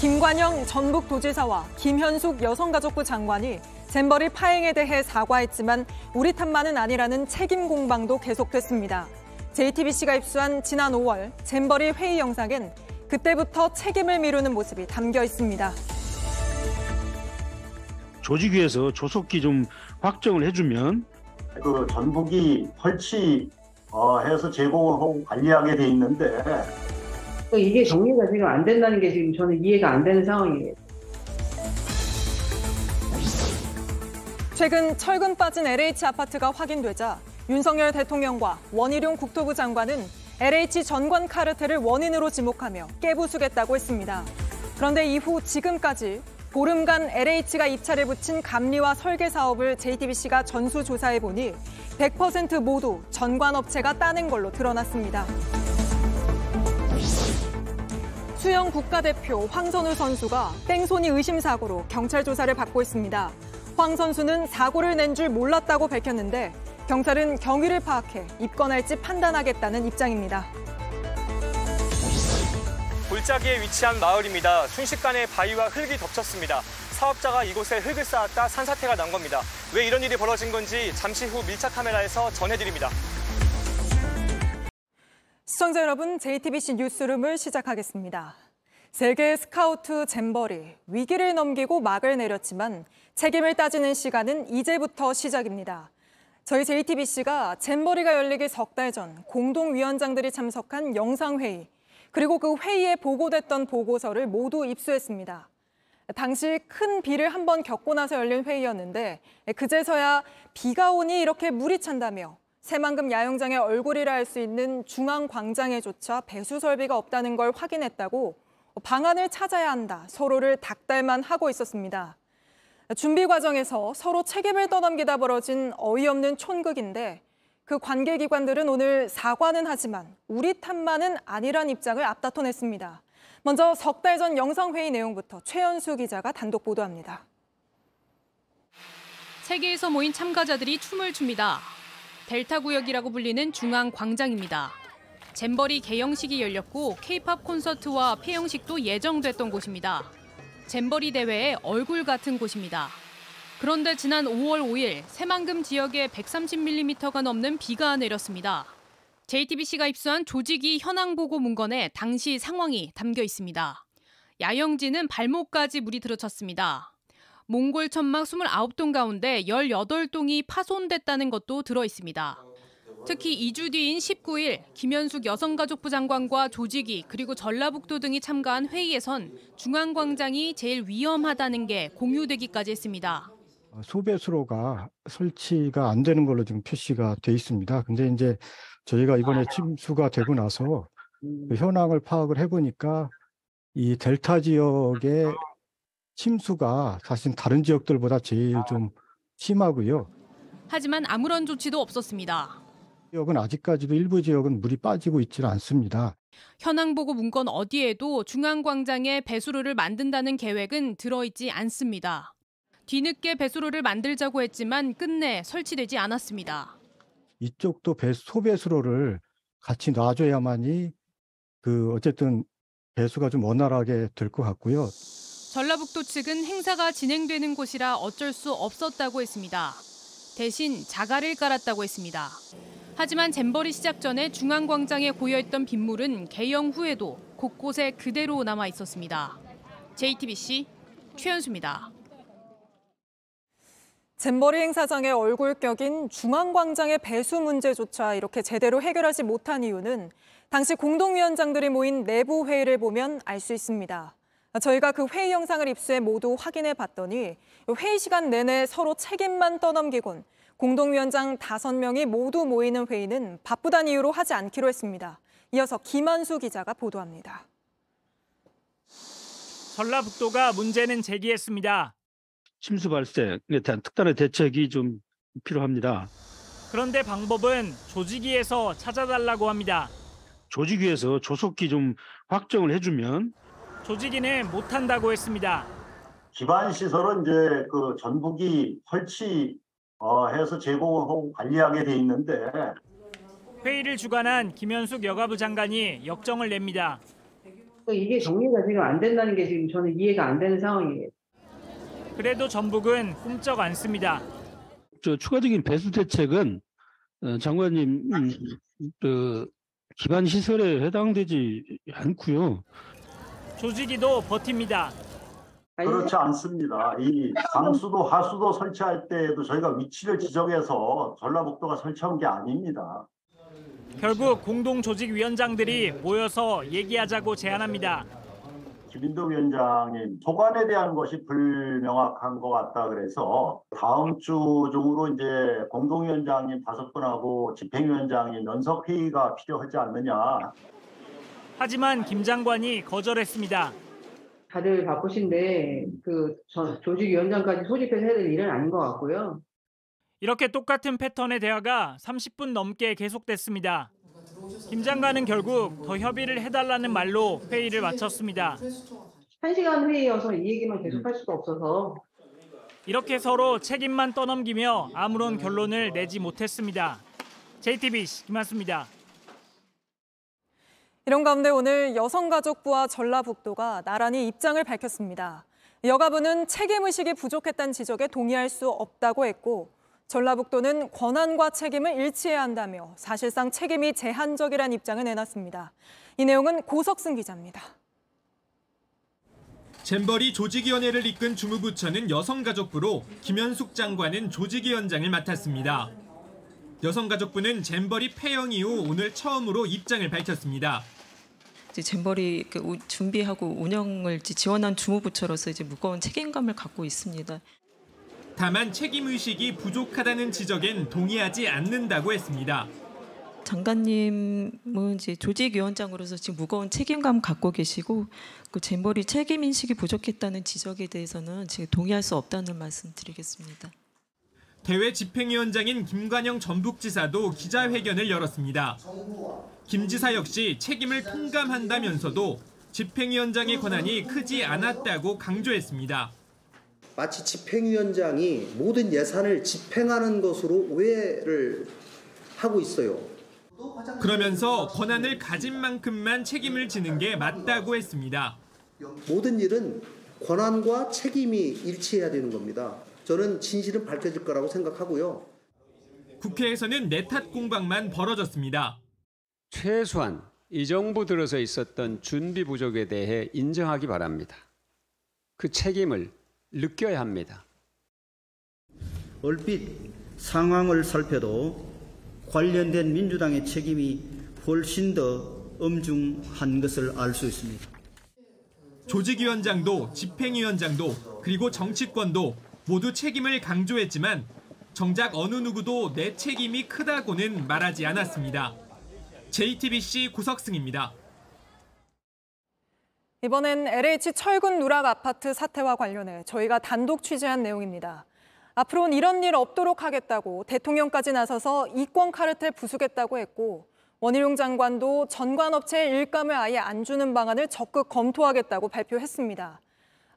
김관영 전북도지사와 김현숙 여성가족부 장관이 잼버리 파행에 대해 사과했지만 우리 탓만은 아니라는 책임 공방도 계속됐습니다. JTBC가 입수한 지난 5월 잼버리 회의 영상엔 그때부터 책임을 미루는 모습이 담겨 있습니다. 조직위에서 조속히 좀 확정을 해주면 그 전북이 설치해서 제공하고 관리하게 돼 있는데 그 이게 정리가 지금 안 된다는 게 지금 저는 이해가 안 되는 상황이에요. 최근 철근 빠진 LH 아파트가 확인되자 윤석열 대통령과 원희룡 국토부 장관은 LH 전관 카르텔을 원인으로 지목하며 깨부수겠다고 했습니다. 그런데 이후 지금까지 보름간 LH가 입찰을 붙인 감리와 설계 사업을 JTBC가 전수조사해 보니 100% 모두 전관업체가 따낸 걸로 드러났습니다. 수영 국가대표 황선우 선수가 땡손이 의심 사고로 경찰 조사를 받고 있습니다. 황 선수는 사고를 낸 줄 몰랐다고 밝혔는데 경찰은 경위를 파악해 입건할지 판단하겠다는 입장입니다. 골짜기에 위치한 마을입니다. 순식간에 바위와 흙이 덮쳤습니다. 사업자가 이곳에 흙을 쌓았다 산사태가 난 겁니다. 왜 이런 일이 벌어진 건지 잠시 후 밀착 카메라에서 전해드립니다. 시청자 여러분, JTBC 뉴스룸을 시작하겠습니다. 세계 스카우트 잼버리 위기를 넘기고 막을 내렸지만 책임을 따지는 시간은 이제부터 시작입니다. 저희 JTBC가 잼버리가 열리기 석 달 전 공동위원장들이 참석한 영상회의 그리고 그 회의에 보고됐던 보고서를 모두 입수했습니다. 당시 큰 비를 한 번 겪고 나서 열린 회의였는데 그제서야 비가 오니 이렇게 물이 찬다며 새만금 야영장의 얼굴이라 할 수 있는 중앙광장에조차 배수 설비가 없다는 걸 확인했다고 방안을 찾아야 한다 서로를 닥달만 하고 있었습니다. 준비 과정에서 서로 책임을 떠넘기다 벌어진 어이없는 촌극인데 그 관계기관들은 오늘 사과는 하지만 우리 탓만은 아니란 입장을 앞다퉈냈습니다. 먼저 석 달 전 영상회의 내용부터 최연수 기자가 단독 보도합니다. 세계에서 모인 참가자들이 춤을 춥니다. 델타 구역이라고 불리는 중앙 광장입니다. 잼버리 개영식이 열렸고 케이팝 콘서트와 폐영식도 예정됐던 곳입니다. 잼버리 대회의 얼굴 같은 곳입니다. 그런데 지난 5월 5일 새만금 지역에 130mm가 넘는 비가 내렸습니다. JTBC가 입수한 조직이 현황 보고 문건에 당시 상황이 담겨 있습니다. 야영지는 발목까지 물이 들어찼습니다. 몽골 천막 29동 가운데 18동이 파손됐다는 것도 들어 있습니다. 특히 2주 뒤인 19일 김현숙 여성가족부 장관과 조직이 그리고 전라북도 등이 참가한 회의에선 중앙광장이 제일 위험하다는 게 공유되기까지 했습니다. 소배수로가 설치가 안 되는 걸로 지금 표시가 돼 있습니다. 근데 이제 저희가 이번에 침수가 되고 나서 그 현황을 파악을 해보니까 이 델타 지역의 침수가 사실 다른 지역들보다 제일 좀 심하고요. 하지만 아무런 조치도 없었습니다. 지역은 아직까지도 일부 지역은 물이 빠지고 있지는 않습니다. 현황 보고 문건 어디에도 중앙광장에 배수로를 만든다는 계획은 들어있지 않습니다. 뒤늦게 배수로를 만들자고 했지만 끝내 설치되지 않았습니다. 이쪽도 배, 소배수로를 같이 놔줘야만이 그 어쨌든 배수가 좀 원활하게 될 것 같고요. 전라북도 측은 행사가 진행되는 곳이라 어쩔 수 없었다고 했습니다. 대신 자갈을 깔았다고 했습니다. 하지만 잼버리 시작 전에 중앙광장에 고여있던 빗물은 개영 후에도 곳곳에 그대로 남아 있었습니다. JTBC 최현수입니다. 잼버리 행사장의 얼굴격인 중앙광장의 배수 문제조차 이렇게 제대로 해결하지 못한 이유는 당시 공동위원장들이 모인 내부 회의를 보면 알 수 있습니다. 저희가 그 회의 영상을 입수해 모두 확인해 봤더니 회의 시간 내내 서로 책임만 떠넘기곤 공동위원장 5명이 모두 모이는 회의는 바쁘단 이유로 하지 않기로 했습니다. 이어서 김한수 기자가 보도합니다. 전라북도가 문제는 제기했습니다. 침수 발생에 대한 특단의 대책이 좀 필요합니다. 그런데 방법은 조직위에서 찾아달라고 합니다. 조직위에서 조속히 좀 확정을 해주면 조직위는 못한다고 했습니다. 기반 시설은 이제 그 전북이 설치해서 제공하고 관리하게 돼 있는데 회의를 주관한 김현숙 여가부 장관이 역정을 냅니다. 그 이게 정리가 지금 안 된다는 게 지금 저는 이해가 안 되는 상황이에요. 그래도 전북은 꿈쩍 않습니다. 저 추가적인 배수 대책은 어, 장관님 음, 그 기반 시설에 해당되지 않고요. 조직위도 버팁니다. 그렇지 않습니다. 이 상수도 하수도 설치할 때에도 저희가 위치를 지정해서 전라북도가 설치한 게 아닙니다. 결국 공동 조직위원장들이 모여서 얘기하자고 제안합니다. 김인도 위원장님 소관에 대한 것이 불명확한 것 같다 그래서 다음 주 중으로 이제 공동위원장님 다섯 분하고 집행위원장님 연석 회의가 필요하지 않느냐 하지만 김 장관이 거절했습니다. 다들 바쁘신데 그 전- 조직위원장까지 소집해서 해야 될 일은 아닌 것 같고요. 이렇게 똑같은 패턴의 대화가 30분 넘게 계속됐습니다. 김 장관은 결국 더 협의를 해달라는 말로 회의를 마쳤습니다. 한 시간 회의여서 이 얘기만 계속할 수가 없어서 이렇게 서로 책임만 떠넘기며 아무런 결론을 내지 못했습니다. JTBC 김한수입니다. 이런 가운데 오늘 여성가족부와 전라북도가 나란히 입장을 밝혔습니다. 여가부는 책임의식이 부족했다는 지적에 동의할 수 없다고 했고 전라북도는 권한과 책임을 일치해야 한다며 사실상 책임이 제한적이란 입장을 내놨습니다. 이 내용은 고석승 기자입니다. 잼버리 조직위원회를 이끈 주무부처는 여성가족부로 김현숙 장관은 조직위원장을 맡았습니다. 여성가족부는 잼버리 폐영 이후 오늘 처음으로 입장을 밝혔습니다. 이제 잼버리 준비하고 운영을 지원한 주무부처로서 이제 무거운 책임감을 갖고 있습니다. 다만 책임 의식이 부족하다는 지적엔 동의하지 않는다고 했습니다. 장관님은 이제 조직위원장으로서 지금 무거운 책임감 갖고 계시고 그 잼버리 책임 인식이 부족했다는 지적에 대해서는 지금 동의할 수 없다는 말씀 드리겠습니다. 대회 집행위원장인 김관영 전북지사도 기자회견을 열었습니다. 김 지사 역시 책임을 통감한다면서도 집행위원장의 권한이 크지 않았다고 강조했습니다. 마치 집행위원장이 모든 예산을 집행하는 것으로 오해를 하고 있어요. 그러면서 권한을 가진 만큼만 책임을 지는 게 맞다고 했습니다. 모든 일은 권한과 책임이 일치해야 되는 겁니다. 저는 진실은 밝혀질 거라고 생각하고요. 국회에서는 내탓 공방만 벌어졌습니다. 최소한 이 정부 들어서 있었던 준비 부족에 대해 인정하기 바랍니다. 그 책임을 느껴야 합니다. 얼핏 상황을 살펴도 관련된 민주당의 책임이 훨씬 더 엄중한 것을 알 수 있습니다. 조직위원장도 집행위원장도 그리고 정치권도 모두 책임을 강조했지만 정작 어느 누구도 내 책임이 크다고는 말하지 않았습니다. JTBC 구석승입니다. 이번엔 LH 철근 누락 아파트 사태와 관련해 저희가 단독 취재한 내용입니다. 앞으로는 이런 일 없도록 하겠다고 대통령까지 나서서 이권 카르텔 부수겠다고 했고 원희룡 장관도 전관업체에 일감을 아예 안 주는 방안을 적극 검토하겠다고 발표했습니다.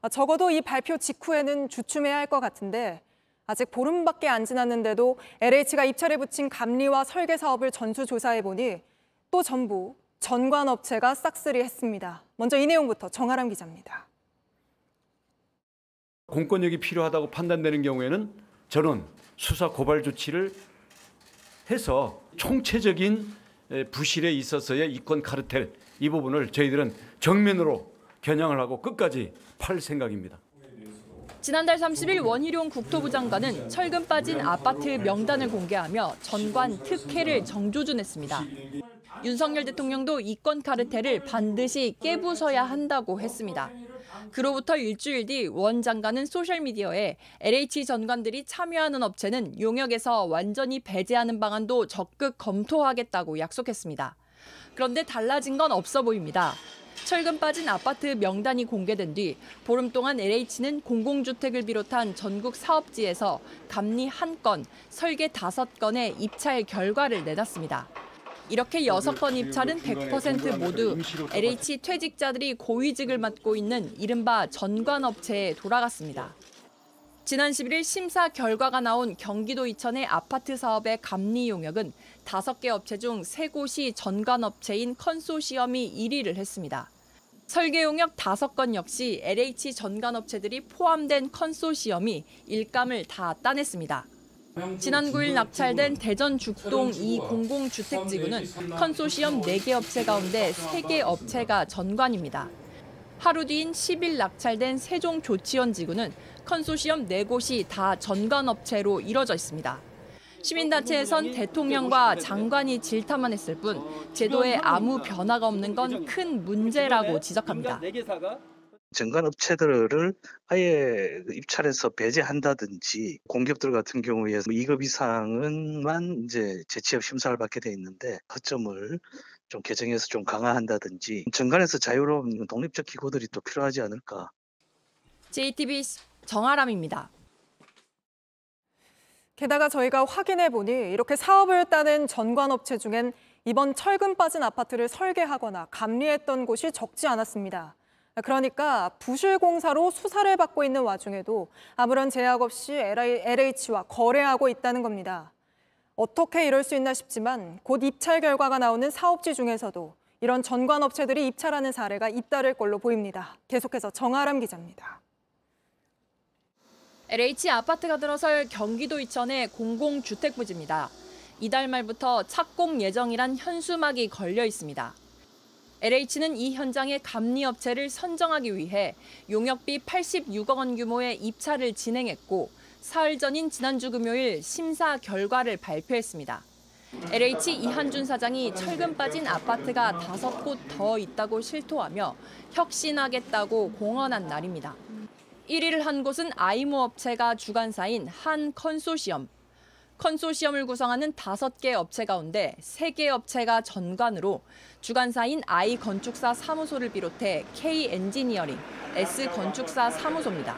아, 적어도 이 발표 직후에는 주춤해야 할 것 같은데 아직 보름밖에 안 지났는데도 LH가 입찰에 붙인 감리와 설계 사업을 전수조사해 보니 또 전부 전관업체가 싹쓸이 했습니다. 먼저 이 내용부터 정아람 기자입니다. 공권력이 필요하다고 판단되는 경우에는 저는 수사 고발 조치를 해서 총체적인 부실에 있어서의 이권 카르텔 이 부분을 저희들은 정면으로 겨냥을 하고 끝까지 팔 생각입니다. 지난달 30일 원희룡 국토부 장관은 철근 빠진 아파트 명단을 공개하며 전관 특혜를 정조준했습니다. 윤석열 대통령도 이권 카르텔을 반드시 깨부숴야 한다고 했습니다. 그로부터 일주일 뒤 원 장관은 소셜미디어에 LH 전관들이 참여하는 업체는 용역에서 완전히 배제하는 방안도 적극 검토하겠다고 약속했습니다. 그런데 달라진 건 없어 보입니다. 철근 빠진 아파트 명단이 공개된 뒤 보름 동안 LH는 공공주택을 비롯한 전국 사업지에서 감리 1건, 설계 5건의 입찰 결과를 내놨습니다. 이렇게 6건 입찰은 100% 모두 LH 퇴직자들이 고위직을 맡고 있는 이른바 전관업체에 돌아갔습니다. 지난 11일 심사 결과가 나온 경기도 이천의 아파트 사업의 감리 용역은 5개 업체 중 3곳이 전관업체인 컨소시엄이 1위를 했습니다. 설계 용역 5건 역시 LH 전관업체들이 포함된 컨소시엄이 일감을 다 따냈습니다. 지난 9일 낙찰된 대전 죽동 2 공공주택지구는 컨소시엄 4개 업체 가운데 3개 업체가 전관입니다. 하루 뒤인 10일 낙찰된 세종 조치원 지구는 컨소시엄 4곳이 다 전관 업체로 이뤄져 있습니다. 시민단체에선 대통령과 장관이 질타만 했을 뿐 제도에 아무 변화가 없는 건 큰 문제라고 지적합니다. 전관 업체들을 아예 입찰에서 배제한다든지 공기업들 같은 경우에 2급 이상은만 이제 재취업 심사를 받게 돼 있는데 허점을 좀 개정해서 좀 강화한다든지 전관에서 자유로운 독립적 기구들이 또 필요하지 않을까. JTBC 정아람입니다. 게다가 저희가 확인해 보니 이렇게 사업을 따낸 전관업체 중엔 이번 철근 빠진 아파트를 설계하거나 감리했던 곳이 적지 않았습니다. 그러니까 부실공사로 수사를 받고 있는 와중에도 아무런 제약 없이 LH와 거래하고 있다는 겁니다. 어떻게 이럴 수 있나 싶지만 곧 입찰 결과가 나오는 사업지 중에서도 이런 전관업체들이 입찰하는 사례가 잇따를 걸로 보입니다. 계속해서 정아람 기자입니다. LH 아파트가 들어설 경기도 이천의 공공주택 부지입니다. 이달 말부터 착공 예정이란 현수막이 걸려 있습니다. LH는 이 현장의 감리업체를 선정하기 위해 용역비 86억 원 규모의 입찰을 진행했고 사흘 전인 지난주 금요일 심사 결과를 발표했습니다. LH 이한준 사장이 철근 빠진 아파트가 다섯 곳 더 있다고 실토하며 혁신하겠다고 공언한 날입니다. 1위를 한 곳은 I모 업체가 주관사인 한 컨소시엄. 컨소시엄을 구성하는 5개 업체 가운데 3개 업체가 전관으로 주관사인 I 건축사 사무소를 비롯해 K 엔지니어링, S 건축사 사무소입니다.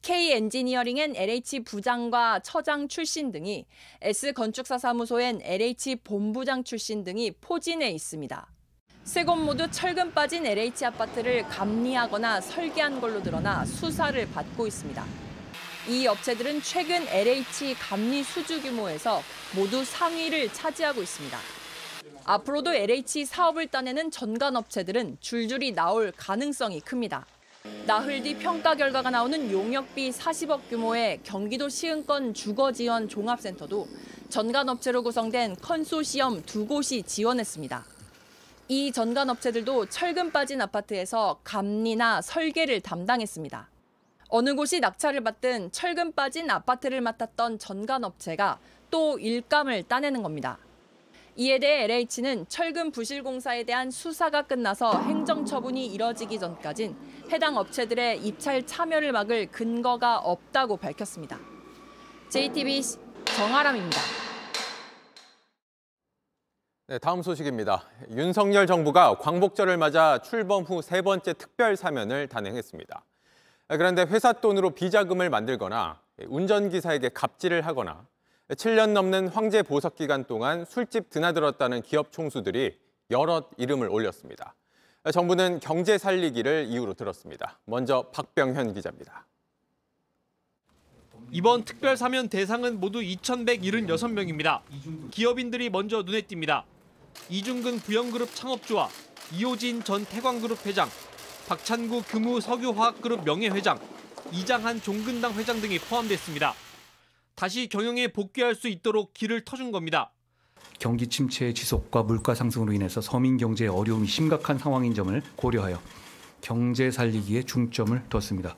K 엔지니어링엔 LH 부장과 처장 출신 등이, S 건축사 사무소엔 LH 본부장 출신 등이 포진해 있습니다. 세 곳 모두 철근 빠진 LH 아파트를 감리하거나 설계한 걸로 드러나 수사를 받고 있습니다. 이 업체들은 최근 LH 감리 수주 규모에서 모두 상위를 차지하고 있습니다. 앞으로도 LH 사업을 따내는 전관 업체들은 줄줄이 나올 가능성이 큽니다. 나흘 뒤 평가 결과가 나오는 용역비 40억 규모의 경기도 시흥권 주거지원 종합센터도 전관 업체로 구성된 컨소시엄 두 곳이 지원했습니다. 이 전관 업체들도 철근 빠진 아파트에서 감리나 설계를 담당했습니다. 어느 곳이 낙찰을 받든 철근 빠진 아파트를 맡았던 전관 업체가 또 일감을 따내는 겁니다. 이에 대해 LH는 철근 부실 공사에 대한 수사가 끝나서 행정 처분이 이뤄지기 전까진 해당 업체들의 입찰 참여를 막을 근거가 없다고 밝혔습니다. JTBC 정아람입니다. 네, 다음 소식입니다. 윤석열 정부가 광복절을 맞아 출범 후 세 번째 특별 사면을 단행했습니다. 그런데 회사 돈으로 비자금을 만들거나 운전기사에게 갑질을 하거나 7년 넘는 황제 보석 기간 동안 술집 드나들었다는 기업 총수들이 여럿 이름을 올렸습니다. 정부는 경제 살리기를 이유로 들었습니다. 먼저 박병현 기자입니다. 이번 특별 사면 대상은 모두 2,176명입니다. 기업인들이 먼저 눈에 띕니다. 이중근 부영그룹 창업주와 이호진 전 태광그룹 회장, 박찬구 금우 석유화학그룹 명예회장, 이장한 종근당 회장 등이 포함됐습니다. 다시 경영에 복귀할 수 있도록 길을 터준 겁니다. 경기 침체의 지속과 물가 상승으로 인해서 서민 경제의 어려움이 심각한 상황인 점을 고려하여 경제 살리기에 중점을 뒀습니다.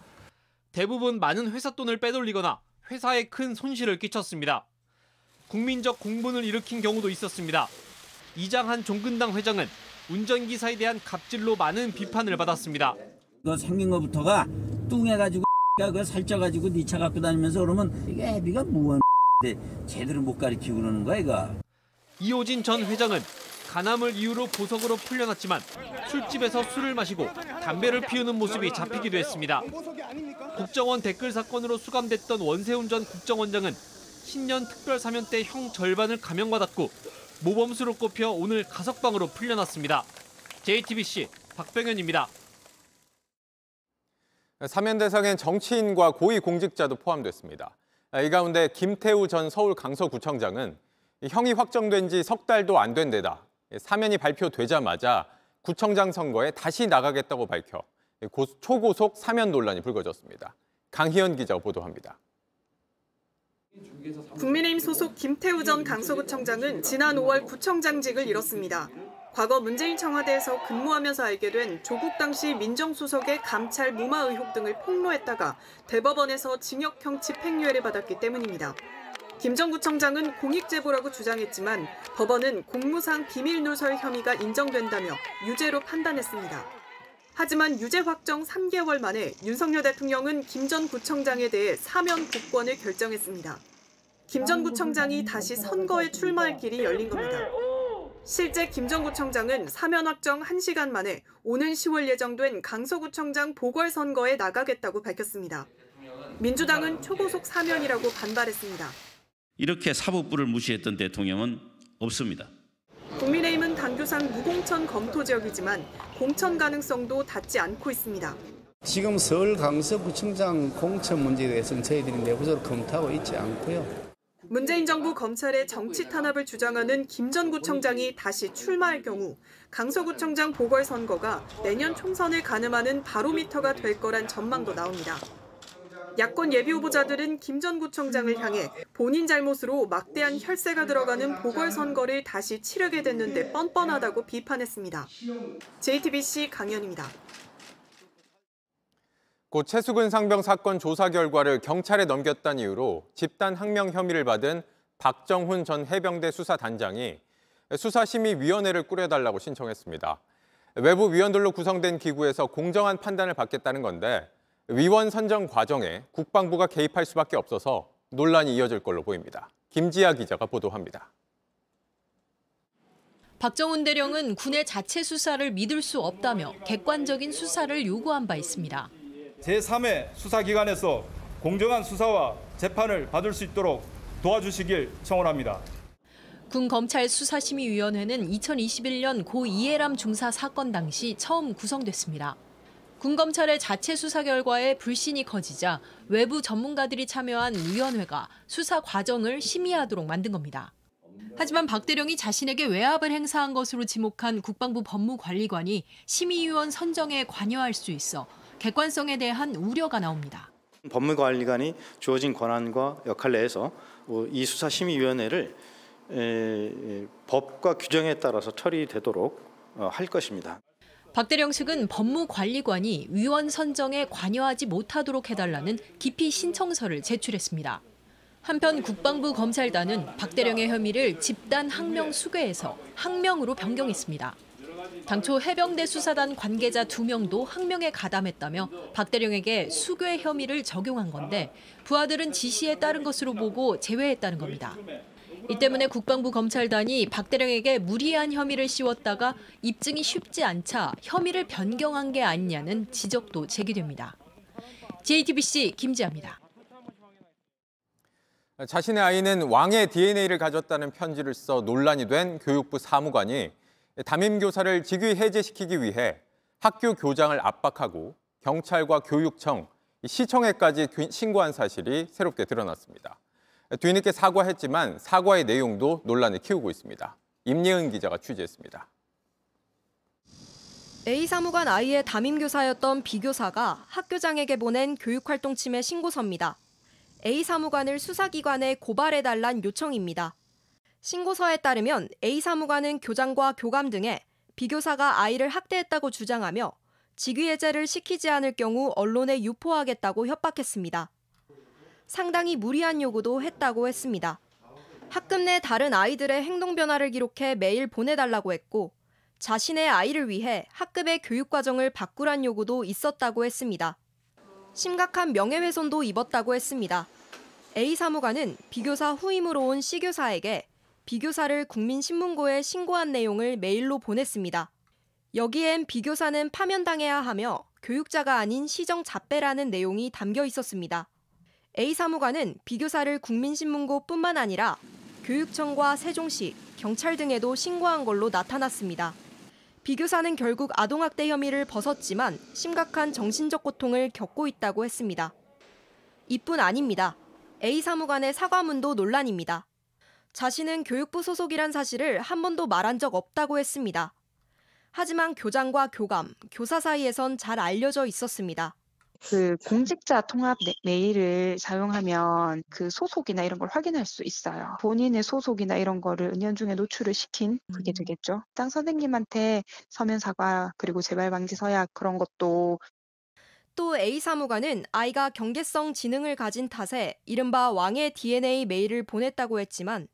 대부분 많은 회사 돈을 빼돌리거나 회사에 큰 손실을 끼쳤습니다. 국민적 공분을 일으킨 경우도 있었습니다. 이장한 종근당 회장은 운전기사에 대한 갑질로 많은 비판을 받았습니다. 그 생긴 것부터가 뚱해가지고 그 살쪄가지고 네 차 갖고 다니면서 그러면 이게 애비가 뭐하는 제대로 못 가리키고 그러는 거야 이거. 이호진 전 회장은 간암을 이유로 보석으로 풀려났지만 술집에서 술을 마시고 담배를 피우는 모습이 잡히기도 했습니다. 국정원 댓글 사건으로 수감됐던 원세훈 전 국정원장은 신년 특별 사면 때 형 절반을 감형받았고 모범수로 꼽혀 오늘 가석방으로 풀려났습니다. JTBC 박병현입니다. 사면 대상엔 정치인과 고위공직자도 포함됐습니다. 이 가운데 김태우 전 서울 강서구청장은 형이 확정된 지 석 달도 안 된 데다 사면이 발표되자마자 구청장 선거에 다시 나가겠다고 밝혀 고- 초고속 사면 논란이 불거졌습니다. 강희연 기자가 보도합니다. 국민의힘 소속 김태우 전 강서구청장은 지난 5월 구청장직을 잃었습니다. 과거 문재인 청와대에서 근무하면서 알게 된 조국 당시 민정수석의 감찰 무마 의혹 등을 폭로했다가 대법원에서 징역형 집행유예를 받았기 때문입니다. 김전 구청장은 공익제보라고 주장했지만 법원은 공무상 비밀 누설 혐의가 인정된다며 유죄로 판단했습니다. 하지만 유죄 확정 3개월 만에 윤석열 대통령은 김 전 구청장에 대해 사면 복권을 결정했습니다. 김 전 구청장이 다시 선거에 출마할 길이 열린 겁니다. 실제 김 전 구청장은 사면 확정 1시간 만에 오는 10월 예정된 강서구청장 보궐선거에 나가겠다고 밝혔습니다. 민주당은 초고속 사면이라고 반발했습니다. 이렇게 사법부를 무시했던 대통령은 없습니다. 국민의힘은 당규상 무공천 검토 지역이지만 공천 가능성도 닿지 않고 있습니다. 지금 서울 강서구청장 공천 문제에 대해서는 저희들이 내부적으로 검토하고 있지 않고요. 문재인 정부 검찰의 정치 탄압을 주장하는 김 전 구청장이 다시 출마할 경우 강서구청장 보궐선거가 내년 총선을 가늠하는 바로미터가 될 거란 전망도 나옵니다. 야권 예비 후보자들은 김 전 구청장을 향해 본인 잘못으로 막대한 혈세가 들어가는 보궐선거를 다시 치르게 됐는데 뻔뻔하다고 비판했습니다. JTBC 강연입니다. 고 최수근 상병 사건 조사 결과를 경찰에 넘겼다는 이유로 집단 항명 혐의를 받은 박정훈 전 해병대 수사단장이 수사심의위원회를 꾸려달라고 신청했습니다. 외부 위원들로 구성된 기구에서 공정한 판단을 받겠다는 건데 위원 선정 과정에 국방부가 개입할 수밖에 없어서 논란이 이어질 걸로 보입니다. 김지아 기자가 보도합니다. 박정훈 대령은 군의 자체 수사를 믿을 수 없다며 객관적인 수사를 요구한 바 있습니다. 제3의 수사기관에서 공정한 수사와 재판을 받을 수 있도록 도와주시길 청원합니다. 군 검찰 수사심의위원회는 2021년 고 이해람 중사 사건 당시 처음 구성됐습니다. 군 검찰의 자체 수사 결과에 불신이 커지자 외부 전문가들이 참여한 위원회가 수사 과정을 심의하도록 만든 겁니다. 하지만 박 대령이 자신에게 외압을 행사한 것으로 지목한 국방부 법무관리관이 심의위원 선정에 관여할 수 있어 객관성에 대한 우려가 나옵니다. 법무관리관이 주어진 권한과 역할 내에서 이 수사심의위원회를 법과 규정에 따라서 처리되도록 어, 할 것입니다. 박대령 측은 법무관리관이 위원 선정에 관여하지 못하도록 해달라는 기피 신청서를 제출했습니다. 한편 국방부 검찰단은 박대령의 혐의를 집단 항명 수괴에서 항명으로 변경했습니다. 당초 해병대 수사단 관계자 2명도 항명에 가담했다며 박대령에게 수괴 혐의를 적용한 건데 부하들은 지시에 따른 것으로 보고 제외했다는 겁니다. 이 때문에 국방부 검찰단이 박 대령에게 무리한 혐의를 씌웠다가 입증이 쉽지 않자 혐의를 변경한 게 아니냐는 지적도 제기됩니다. JTBC 김지아입니다. 자신의 아이는 왕의 DNA를 가졌다는 편지를 써 논란이 된 교육부 사무관이 담임 교사를 직위 해제시키기 위해 학교 교장을 압박하고 경찰과 교육청, 시청에까지 신고한 사실이 새롭게 드러났습니다. 뒤늦게 사과했지만 사과의 내용도 논란을 키우고 있습니다. 임예은 기자가 취재했습니다. A 사무관 아이의 담임 교사였던 B 교사가 학교장에게 보낸 교육활동 침해 신고서입니다. A 사무관을 수사기관에 고발해달란 요청입니다. 신고서에 따르면 A 사무관은 교장과 교감 등에 B 교사가 아이를 학대했다고 주장하며 직위해제를 시키지 않을 경우 언론에 유포하겠다고 협박했습니다. 상당히 무리한 요구도 했다고 했습니다. 학급 내 다른 아이들의 행동 변화를 기록해 매일 보내달라고 했고 자신의 아이를 위해 학급의 교육 과정을 바꾸란 요구도 있었다고 했습니다. 심각한 명예훼손도 입었다고 했습니다. A 사무관은 비교사 후임으로 온 C 교사에게 비교사를 국민신문고에 신고한 내용을 메일로 보냈습니다. 여기엔 비교사는 파면당해야 하며 교육자가 아닌 시정 잡배라는 내용이 담겨 있었습니다. A 사무관은 비교사를 국민신문고뿐만 아니라 교육청과 세종시, 경찰 등에도 신고한 걸로 나타났습니다. 비교사는 결국 아동학대 혐의를 벗었지만 심각한 정신적 고통을 겪고 있다고 했습니다. 이뿐 아닙니다. A 사무관의 사과문도 논란입니다. 자신은 교육부 소속이란 사실을 한 번도 말한 적 없다고 했습니다. 하지만 교장과 교감, 교사 사이에선 잘 알려져 있었습니다. 그 공직자 통합 네- 메일을 사용하면 그 소속이나 이런 걸 확인할 수 있어요. 본인의 소속이나 이런 거를 은연중에 노출을 시킨 그게 되겠죠. 장 선생님한테 서면 사과 그리고 재발 방지 서약 그런 것도 또 A 사무관은 아이가 경계성 지능을 가진 탓에 이른바 왕의 DNA 메일을 보냈다고 했지만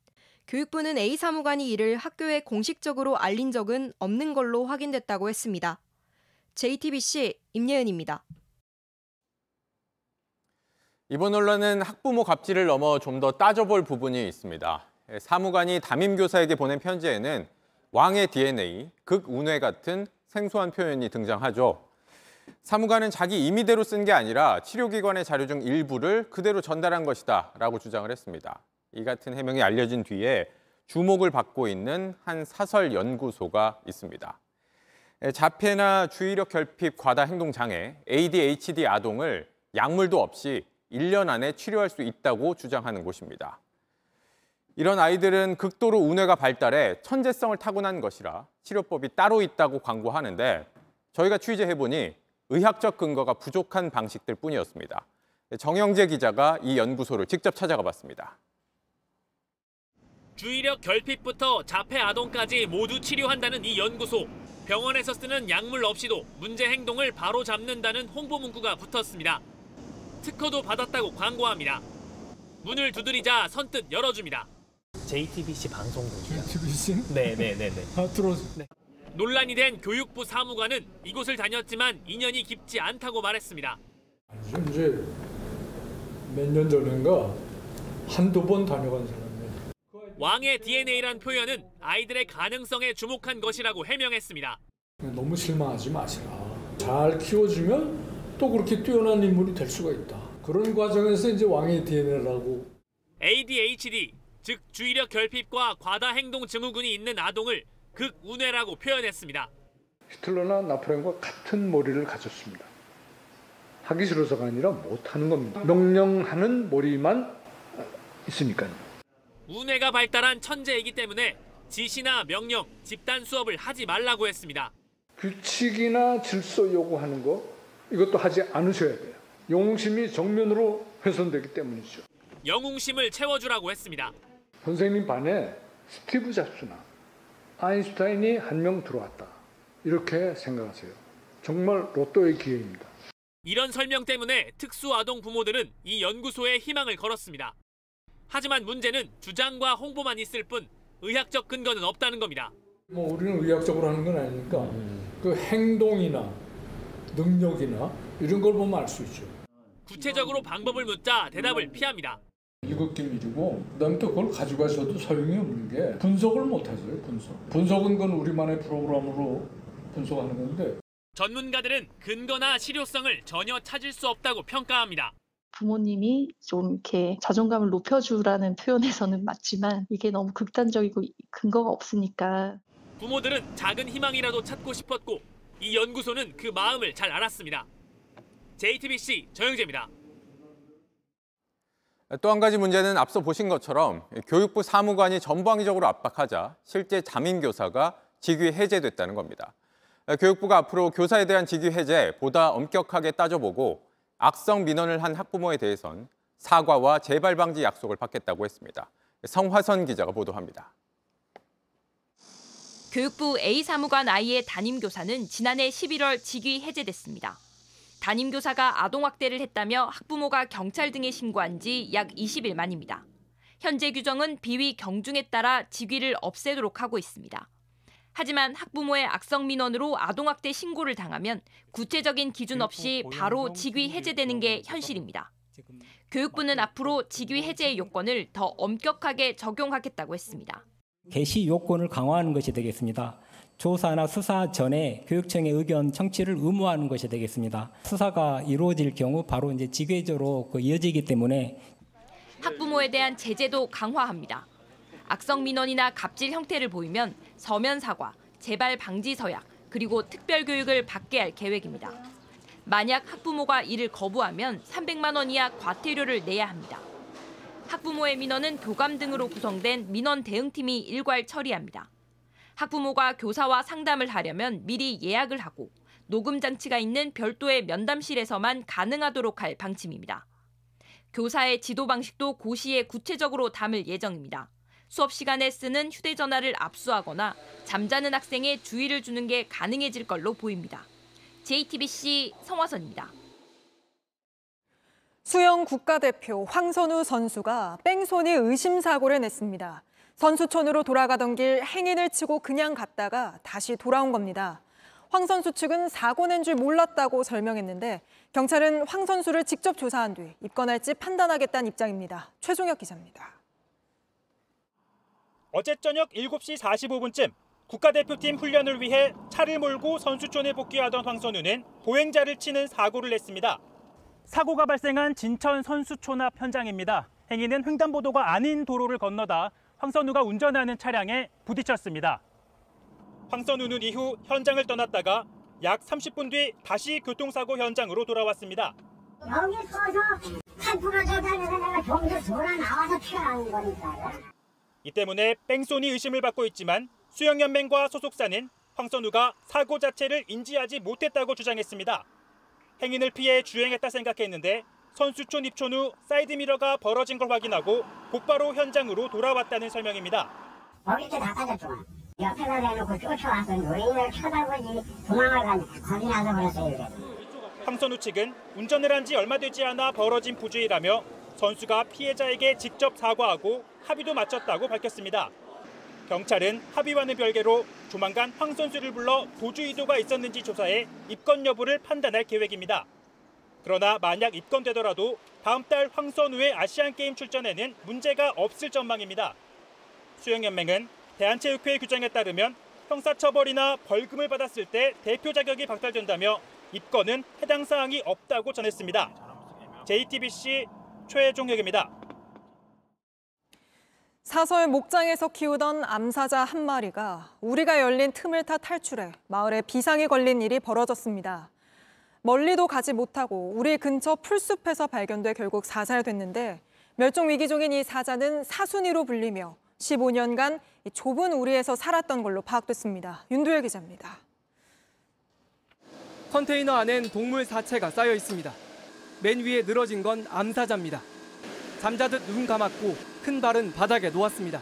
교육부는 A 사무관이 이를 학교에 공식적으로 알린 적은 없는 걸로 확인됐다고 했습니다. JTBC 임예은입니다. 이번 논란은 학부모 갑질을 넘어 좀 더 따져볼 부분이 있습니다. 사무관이 담임 교사에게 보낸 편지에는 왕의 DNA, 극운회 같은 생소한 표현이 등장하죠. 사무관은 자기 임의대로 쓴 게 아니라 치료기관의 자료 중 일부를 그대로 전달한 것이다 라고 주장을 했습니다. 이 같은 해명이 알려진 뒤에 주목을 받고 있는 한 사설 연구소가 있습니다. 자폐나 주의력 결핍 과다 행동 장애, ADHD 아동을 약물도 없이 1년 안에 치료할 수 있다고 주장하는 곳입니다. 이런 아이들은 극도로 우뇌가 발달해 천재성을 타고난 것이라 치료법이 따로 있다고 광고하는데 저희가 취재해 보니 의학적 근거가 부족한 방식들 뿐이었습니다. 정영재 기자가 이 연구소를 직접 찾아가 봤습니다. 주의력 결핍부터 자폐 아동까지 모두 치료한다는 이 연구소. 병원에서 쓰는 약물 없이도 문제 행동을 바로 잡는다는 홍보 문구가 붙었습니다. 특허도 받았다고 광고합니다. 문을 두드리자 선뜻 열어줍니다. JTBC 방송국이요. JTBC? 네네네네. 아, 들어. 네. 논란이 된 교육부 사무관은 이곳을 다녔지만 인연이 깊지 않다고 말했습니다. 이제 몇 년 전인가 한두 번 다녀간 사람이에요. 왕의 DNA란 표현은 아이들의 가능성에 주목한 것이라고 해명했습니다. 너무 실망하지 마시라. 잘 키워주면 또 그렇게 뛰어난 인물이 될 수가 있다. 그런 과정에서 이제 왕의 DNA라고 ADHD, 즉 주의력 결핍과 과다 행동 증후군이 있는 아동을 극운회라고 표현했습니다. 히틀러나 나폴레옹과 같은 머리를 가졌습니다. 하기 싫어서가 아니라 못하는 겁니다. 명령하는 머리만 있으니까요. 운회가 발달한 천재이기 때문에 지시나 명령, 집단 수업을 하지 말라고 했습니다. 규칙이나 질서 요구하는 거 이것도 하지 않으셔야 돼요. 영웅심이 정면으로 훼손되기 때문이죠. 영웅심을 채워주라고 했습니다. 선생님 반에 스티브 잡스나 아인슈타인이 한 명 들어왔다. 이렇게 생각하세요. 정말 로또의 기회입니다. 이런 설명 때문에 특수아동 부모들은 이 연구소에 희망을 걸었습니다. 하지만 문제는 주장과 홍보만 있을 뿐 의학적 근거는 없다는 겁니다. 뭐 우리는 의학적으로 하는 건 아니니까 그 행동이나 능력이나 이런 걸 보면 알 수 있죠. 구체적으로 방법을 묻자 대답을 피합니다. 이것긴 일이고 그다음에 또 그걸 가져가셔도 소용이 없는 게 분석을 못 하세요. 분석. 분석은 건 우리만의 프로그램으로 분석하는 건데 전문가들은 근거나 실효성을 전혀 찾을 수 없다고 평가합니다. 부모님이 좀 이렇게 자존감을 높여주라는 표현에서는 맞지만 이게 너무 극단적이고 근거가 없으니까 부모들은 작은 희망이라도 찾고 싶었고 이 연구소는 그 마음을 잘 알았습니다. JTBC 정영재입니다. 또 한 가지 문제는 앞서 보신 것처럼 교육부 사무관이 전방위적으로 압박하자 실제 담임교사가 직위 해제됐다는 겁니다. 교육부가 앞으로 교사에 대한 직위 해제 보다 엄격하게 따져보고 악성 민원을 한 학부모에 대해선 사과와 재발 방지 약속을 받겠다고 했습니다. 성화선 기자가 보도합니다. 교육부 A 사무관 아이의 담임교사는 지난해 11월 직위 해제됐습니다. 담임교사가 아동학대를 했다며 학부모가 경찰 등에 신고한 지 약 20일 만입니다. 현재 규정은 비위 경중에 따라 직위를 없애도록 하고 있습니다. 하지만 학부모의 악성 민원으로 아동학대 신고를 당하면 구체적인 기준 없이 바로 직위 해제되는 게 현실입니다. 교육부는 앞으로 직위 해제의 요건을 더 엄격하게 적용하겠다고 했습니다. 개시 요건을 강화하는 것이 되겠습니다. 조사나 수사 전에 교육청의 의견 청취를 의무화하는 것이 되겠습니다. 수사가 이루어질 경우 바로 이제 직외적으로 그 이어지기 때문에 학부모에 대한 제재도 강화합니다. 악성 민원이나 갑질 형태를 보이면 서면 사과, 재발 방지 서약, 그리고 특별 교육을 받게 할 계획입니다. 만약 학부모가 이를 거부하면 300만 원 이하 과태료를 내야 합니다. 학부모의 민원은 교감 등으로 구성된 민원 대응팀이 일괄 처리합니다. 학부모가 교사와 상담을 하려면 미리 예약을 하고 녹음 장치가 있는 별도의 면담실에서만 가능하도록 할 방침입니다. 교사의 지도 방식도 고시에 구체적으로 담을 예정입니다. 수업 시간에 쓰는 휴대전화를 압수하거나 잠자는 학생에 주의를 주는 게 가능해질 걸로 보입니다. JTBC 성화선입니다. 수영 국가대표 황선우 선수가 뺑소니 의심 사고를 냈습니다. 선수촌으로 돌아가던 길 행인을 치고 그냥 갔다가 다시 돌아온 겁니다. 황 선수 측은 사고 낸 줄 몰랐다고 설명했는데 경찰은 황 선수를 직접 조사한 뒤 입건할지 판단하겠다는 입장입니다. 최종혁 기자입니다. 어제 저녁 7시 45분쯤 국가대표팀 훈련을 위해 차를 몰고 선수촌에 복귀하던 황선우는 보행자를 치는 사고를 냈습니다. 사고가 발생한 진천 선수촌 앞 현장입니다. 행인은 횡단보도가 아닌 도로를 건너다 황선우가 운전하는 차량에 부딪혔습니다. 황선우는 이후 현장을 떠났다가 약 30분 뒤 다시 교통사고 현장으로 돌아왔습니다. 여기 서서 한 부러져 다니는 애가 종교 돌아 나와서 튀어나온 거니까요. 이 때문에 뺑소니 의심을 받고 있지만 수영연맹과 소속사는 황선우가 사고 자체를 인지하지 못했다고 주장했습니다. 행인을 피해 주행했다 생각했는데 선수촌 입촌 후 사이드미러가 벌어진 걸 확인하고 곧바로 현장으로 돌아왔다는 설명입니다. 거기 때 닦아줬더만. 옆에다 대놓고 쫓아와서 노인을 쳐다보지 도망을 간 겁이 나서 그랬어요. 황선우 측은 운전을 한 지 얼마 되지 않아 벌어진 부주의라며 선수가 피해자에게 직접 사과하고 합의도 마쳤다고 밝혔습니다. 경찰은 합의와는 별개로 조만간 황 선수를 불러 도주 의도가 있었는지 조사해 입건 여부를 판단할 계획입니다. 그러나 만약 입건되더라도 다음 달 황선우의 아시안게임 출전에는 문제가 없을 전망입니다. 수영연맹은 대한체육회 규정에 따르면 형사처벌이나 벌금을 받았을 때 대표 자격이 박탈된다며 입건은 해당 사항이 없다고 전했습니다. JTBC 최종혁입니다. 사설 목장에서 키우던 암사자 한 마리가 우리가 열린 틈을 타 탈출해 마을에 비상이 걸린 일이 벌어졌습니다. 멀리도 가지 못하고 우리 근처 풀숲에서 발견돼 결국 사살됐는데 멸종 위기 중인 이 사자는 사순이로 불리며 15년간 좁은 우리에서 살았던 걸로 파악됐습니다. 윤두열 기자입니다. 컨테이너 안엔 동물 사체가 쌓여 있습니다. 맨 위에 늘어진 건 암사자입니다. 잠자듯 눈 감았고 큰 발은 바닥에 놓았습니다.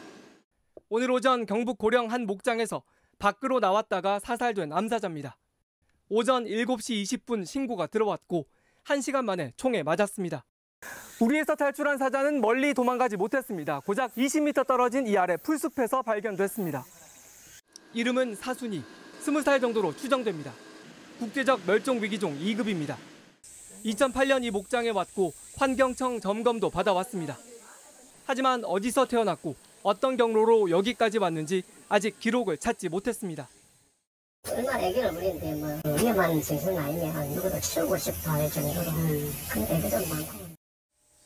오늘 오전 경북 고령 한 목장에서 밖으로 나왔다가 사살된 암사자입니다. 오전 7시 20분 신고가 들어왔고 1시간 만에 총에 맞았습니다. 우리에서 탈출한 사자는 멀리 도망가지 못했습니다. 고작 20m 떨어진 이 아래 풀숲에서 발견됐습니다. 이름은 사순이, 20살 정도로 추정됩니다. 국제적 멸종 위기종 2급입니다. 2008년 이 목장에 왔고 환경청 점검도 받아왔습니다. 하지만 어디서 태어났고 어떤 경로로 여기까지 왔는지 아직 기록을 찾지 못했습니다. 얼마나 애기를 부리는데 뭐 위험한 생선 아니면 누구도 치우고 싶어 할 정도로 큰 애기도 많고.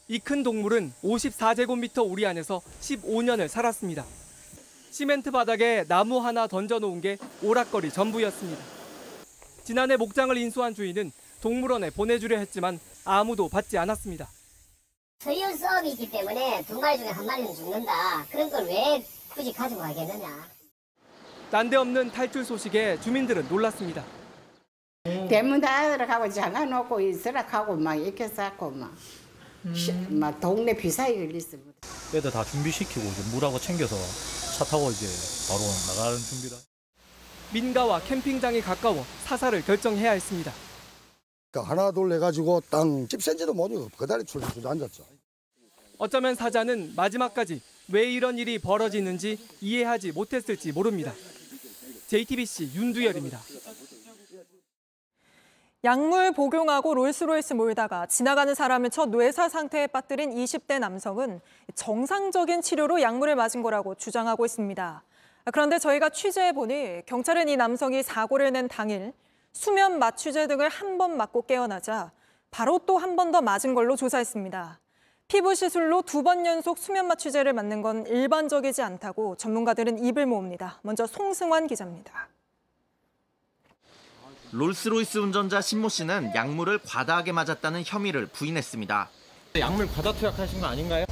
이 큰 동물은 54제곱미터 우리 안에서 15년을 살았습니다. 시멘트 바닥에 나무 하나 던져놓은 게 오락거리 전부였습니다. 지난해 목장을 인수한 주인은 동물원에 보내주려 했지만 아무도 받지 않았습니다. 소유 수업이 있기 때문에 두 마리 중에 한 마리는 죽는다. 그런 걸 왜 굳이 가지고 가겠느냐. 난데없는 탈출 소식에 주민들은 놀랐습니다. 대문 닫으라고 잠가놓고 있으라고 막 이렇게 쌓고 막, 시- 막 동네 비사에 걸렸습니다. 애들 다 준비시키고 이제 물하고 챙겨서 차 타고 이제 바로 나가는 준비를. 민가와 캠핑장이 가까워 사살을 결정해야 했습니다. 그러니까 하나 둘 해가지고 땅 10cm도 못 이고 그다리 출주 앉았죠. 어쩌면 사자는 마지막까지 왜 이런 일이 벌어지는지 이해하지 못했을지 모릅니다. JTBC 윤두열입니다. 약물 복용하고 롤스로이스 몰다가 지나가는 사람을 쳐 뇌사 상태에 빠뜨린 20대 남성은 정상적인 치료로 약물을 맞은 거라고 주장하고 있습니다. 그런데 저희가 취재해보니 경찰은 이 남성이 사고를 낸 당일 수면 마취제 등을 한 번 맞고 깨어나자 바로 또 한 번 더 맞은 걸로 조사했습니다. 피부 시술로 두 번 연속 수면 마취제를 맞는 건 일반적이지 않다고 전문가들은 입을 모읍니다. 먼저 송승환 기자입니다. 롤스로이스 운전자 신모 씨는 약물을 과다하게 맞았다는 혐의를 부인했습니다. 약물 과다 투약하신 거 아닌가요?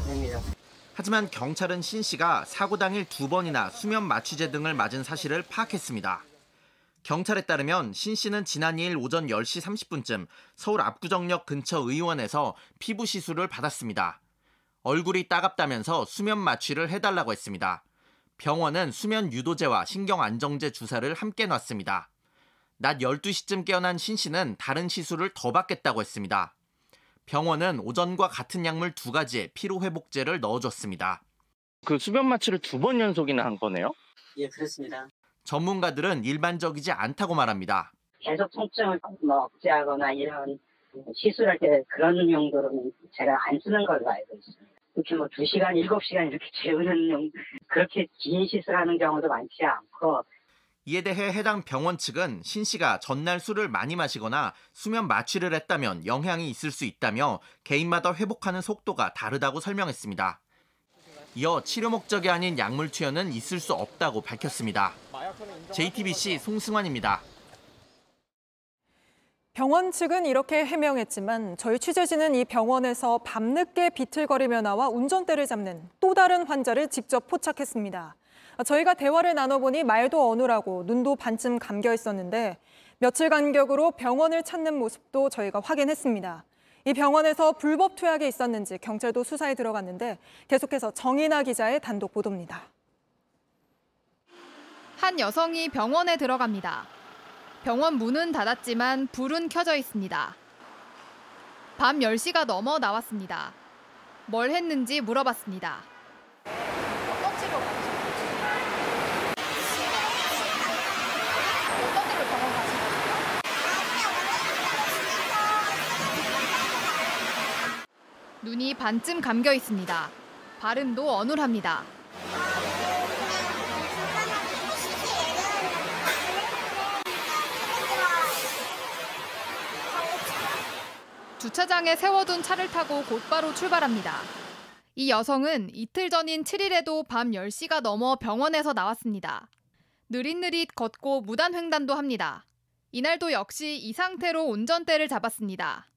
하지만 경찰은 신 씨가 사고 당일 두 번이나 수면 마취제 등을 맞은 사실을 파악했습니다. 경찰에 따르면 신 씨는 지난 2일 오전 10시 30분쯤 서울 압구정역 근처 의원에서 피부 시술을 받았습니다. 얼굴이 따갑다면서 수면 마취를 해달라고 했습니다. 병원은 수면 유도제와 신경 안정제 주사를 함께 놨습니다. 낮 12시쯤 깨어난 신 씨는 다른 시술을 더 받겠다고 했습니다. 병원은 오전과 같은 약물 두 가지의 피로회복제를 넣어줬습니다. 그 수면 마취를 두 번 연속이나 한 거네요? 예, 그렇습니다. 전문가들은 일반적이지 않다고 말합니다. 계속 통증을 뭐 억제하거나 이런 시술할 때 그런 용도로는 제가 안 쓰는 걸로 알고 있습니다. 특히 뭐 2시간, 7시간 이렇게 재우는 용, 그렇게 긴 시술하는 경우도 많지 않고 이에 대해 해당 병원 측은 신 씨가 전날 술을 많이 마시거나 수면 마취를 했다면 영향이 있을 수 있다며 개인마다 회복하는 속도가 다르다고 설명했습니다. 이어 치료 목적이 아닌 약물 투여는 있을 수 없다고 밝혔습니다. JTBC 송승환입니다. 병원 측은 이렇게 해명했지만 저희 취재진은 이 병원에서 밤늦게 비틀거리며 나와 운전대를 잡는 또 다른 환자를 직접 포착했습니다. 저희가 대화를 나눠보니 말도 어눌하고 눈도 반쯤 감겨 있었는데 며칠 간격으로 병원을 찾는 모습도 저희가 확인했습니다. 이 병원에서 불법 투약이 있었는지 경찰도 수사에 들어갔는데 계속해서 정인아 기자의 단독 보도입니다. 한 여성이 병원에 들어갑니다. 병원 문은 닫았지만 불은 켜져 있습니다. 밤 10시가 넘어 나왔습니다. 뭘 했는지 물어봤습니다. 어떤 치료? 눈이 반쯤 감겨 있습니다. 발음도 어눌합니다. 주차장에 세워둔 차를 타고 곧바로 출발합니다. 이 여성은 이틀 전인 7일에도 밤 10시가 넘어 병원에서 나왔습니다. 느릿느릿 걷고 무단횡단도 합니다. 이날도 역시 이 상태로 운전대를 잡았습니다.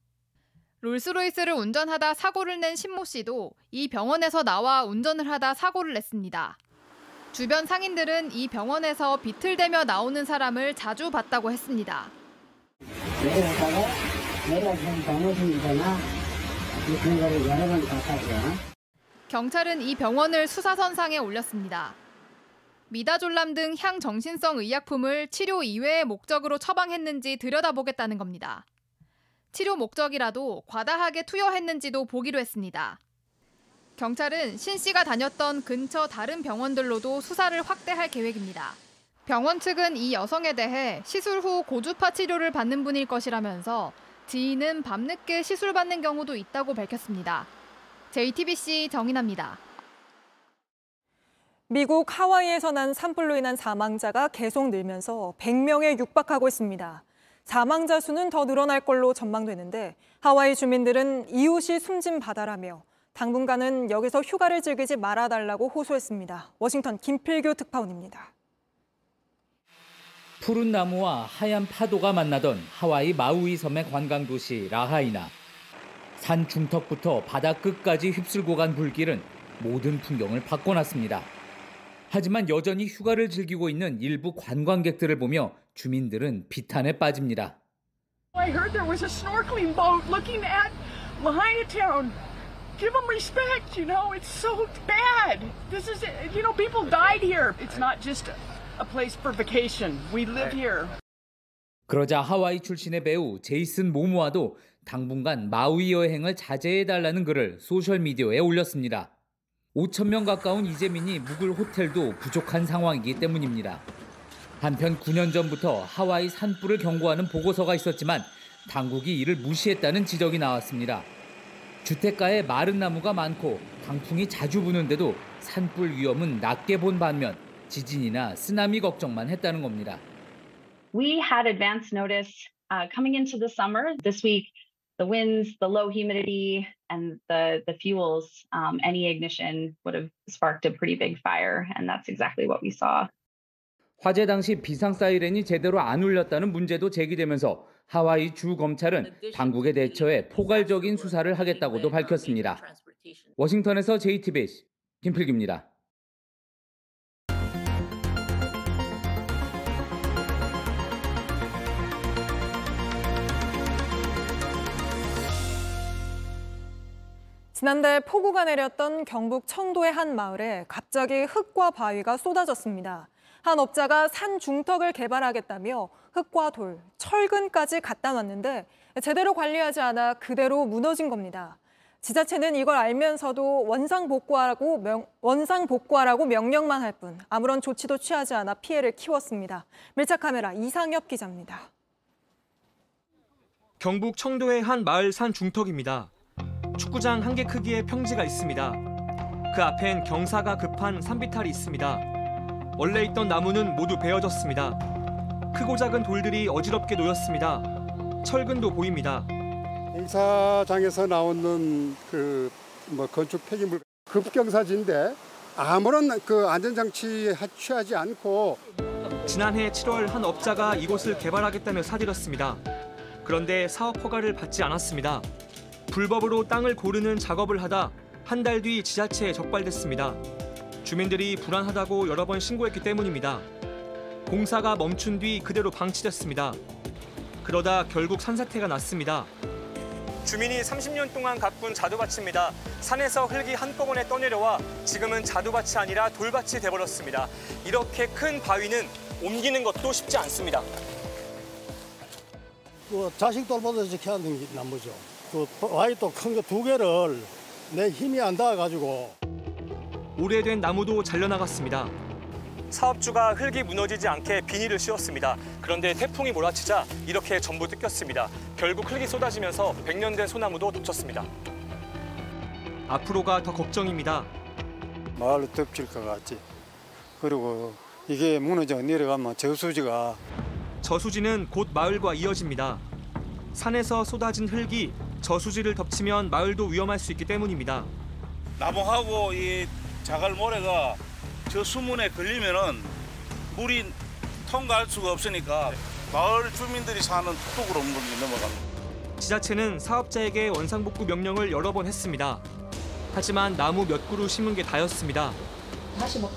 롤스로이스를 운전하다 사고를 낸 신모 씨도 이 병원에서 나와 운전을 하다 사고를 냈습니다. 주변 상인들은 이 병원에서 비틀대며 나오는 사람을 자주 봤다고 했습니다. 내려오다가 내려오면 넘어지거나 그런 거를 여러 번 봤다고요. 경찰은 이 병원을 수사선상에 올렸습니다. 미다졸람 등 향정신성 의약품을 치료 이외의 목적으로 처방했는지 들여다보겠다는 겁니다. 치료 목적이라도 과다하게 투여했는지도 보기로 했습니다. 경찰은 신 씨가 다녔던 근처 다른 병원들로도 수사를 확대할 계획입니다. 병원 측은 이 여성에 대해 시술 후 고주파 치료를 받는 분일 것이라면서 지인은 밤늦게 시술 받는 경우도 있다고 밝혔습니다. JTBC 정인아입니다. 미국 하와이에서 난 산불로 인한 사망자가 계속 늘면서 100명에 육박하고 있습니다. 사망자 수는 더 늘어날 걸로 전망되는데 하와이 주민들은 이웃이 숨진 바다라며 당분간은 여기서 휴가를 즐기지 말아달라고 호소했습니다. 워싱턴 김필규 특파원입니다. 푸른 나무와 하얀 파도가 만나던 하와이 마우이 섬의 관광 도시 라하이나. 산 중턱부터 바다 끝까지 휩쓸고 간 불길은 모든 풍경을 바꿔놨습니다. 하지만 여전히 휴가를 즐기고 있는 일부 관광객들을 보며 주민들은 비탄에 빠집니다. I heard there was a snorkeling boat looking at Lahaina town. Give them respect, you know, it's so bad. This is, you know, people died here. It's not just a place for vacation. We live here. 그러자 하와이 출신의 배우 제이슨 모모아도 당분간 마우이 여행을 자제해달라는 글을 소셜미디어에 올렸습니다. 5천 명 가까운 이재민이 묵을 호텔도 부족한 상황이기 때문입니다. 한편 9년 전부터 하와이 산불을 경고하는 보고서가 있었지만 당국이 이를 무시했다는 지적이 나왔습니다. 주택가에 마른 나무가 많고 강풍이 자주 부는데도 산불 위험은 낮게 본 반면 지진이나 쓰나미 걱정만 했다는 겁니다. We had advance notice uh, coming into the summer. This week, the winds, the low humidity, and the the fuels, um, any ignition would have sparked a pretty big fire, and that's exactly what we saw. 화재 당시 비상 사이렌이 제대로 안 울렸다는 문제도 제기되면서 하와이 주 검찰은 당국의 대처에 포괄적인 수사를 하겠다고도 밝혔습니다. 워싱턴에서 JTBC 김필기입니다. 지난달 폭우가 내렸던 경북 청도의 한 마을에 갑자기 흙과 바위가 쏟아졌습니다. 한 업자가 산 중턱을 개발하겠다며 흙과 돌, 철근까지 갖다 놨는데 제대로 관리하지 않아 그대로 무너진 겁니다. 지자체는 이걸 알면서도 원상 복구하라고 명, 원상 복구하라고 명령만 할 뿐 아무런 조치도 취하지 않아 피해를 키웠습니다. 밀착 카메라 이상엽 기자입니다. 경북 청도의 한 마을 산 중턱입니다. 축구장 한 개 크기의 평지가 있습니다. 그 앞엔 경사가 급한 산비탈이 있습니다. 원래 있던 나무는 모두 베어졌습니다. 크고 작은 돌들이 어지럽게 놓였습니다. 철근도 보입니다. 공사장에서 나오는 그 뭐 건축 폐기물 급경사지인데 아무런 그 안전장치 취하지 않고 지난해 7월 한 업자가 이곳을 개발하겠다며 사들였습니다. 그런데 사업 허가를 받지 않았습니다. 불법으로 땅을 고르는 작업을 하다 한 달 뒤 지자체에 적발됐습니다. 주민들이 불안하다고 여러 번 신고했기 때문입니다. 공사가 멈춘 뒤 그대로 방치됐습니다. 그러다 결국 산사태가 났습니다. 주민이 30년 동안 가꾼 자두밭입니다. 산에서 흙이 한꺼번에 떠내려와 지금은 자두밭이 아니라 돌밭이 돼버렸습니다. 이렇게 큰 바위는 옮기는 것도 쉽지 않습니다. 그 자식 돌보듯이 이렇게 하는 게 나무죠. 그 와이도 큰 거 두 개를 내 힘이 안 닿아가지고 오래된 나무도 잘려나갔습니다. 사업주가 흙이 무너지지 않게 비닐을 씌웠습니다. 그런데 태풍이 몰아치자 이렇게 전부 뜯겼습니다. 결국 흙이 쏟아지면서 100년 된 소나무도 덮쳤습니다. 앞으로가 더 걱정입니다. 마을로 덮칠 것 같지. 그리고 이게 무너져 내려가면 저수지가 저수지는 곧 마을과 이어집니다. 산에서 쏟아진 흙이 저수지를 덮치면 마을도 위험할 수 있기 때문입니다. 나무하고 이 자갈 모래가 저 수문에 걸리면은 물이 통과할 수가 없으니까 마을 주민들이 사는 톡으로 물이 넘어갑니다. 지자체는 사업자에게 원상복구 명령을 여러 번 했습니다. 하지만 나무 몇 그루 심은 게 다였습니다. 다시 막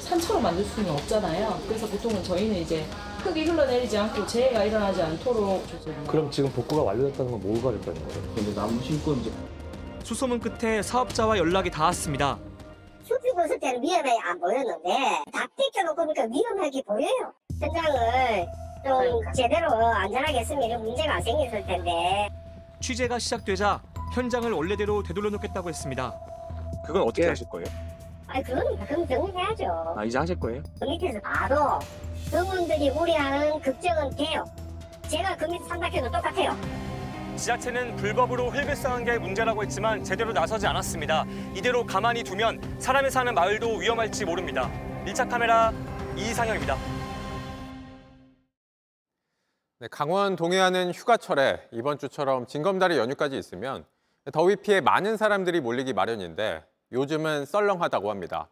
산처럼 만들 수는 없잖아요. 그래서 보통은 저희는 이제 흙이 흘러내리지 않고 재해가 일어나지 않도록 그럼 지금 복구가 완료됐다는 건 뭐가 됐다는 거예요? 근데 나무 심고 이제 수소문 끝에 사업자와 연락이 닿았습니다. 숲이 벗을 때는 위험해 안 보였는데 다 뺏겨놓고 보니까 위험하게 보여요. 현장을 좀 제대로 안전하게 했으면 이런 문제가 안 생겼을 텐데. 취재가 시작되자 현장을 원래대로 되돌려놓겠다고 했습니다. 그건 어떻게 하실 거예요? 아니 그건 그럼 정리해야죠. 아 이제 하실 거예요? 그 밑에서 봐도 그분들이 우려하는 걱정은 돼요. 제가 그 밑에 산다 해도 똑같아요. 지자체는 불법으로 흙을 쌓은 게 문제라고 했지만 제대로 나서지 않았습니다. 이대로 가만히 두면 사람이 사는 마을도 위험할지 모릅니다. 밀착 카메라 이상영입니다. 네, 강원 동해안은 휴가철에 이번 주처럼 징검다리 연휴까지 있으면 더위 피해 많은 사람들이 몰리기 마련인데 요즘은 썰렁하다고 합니다.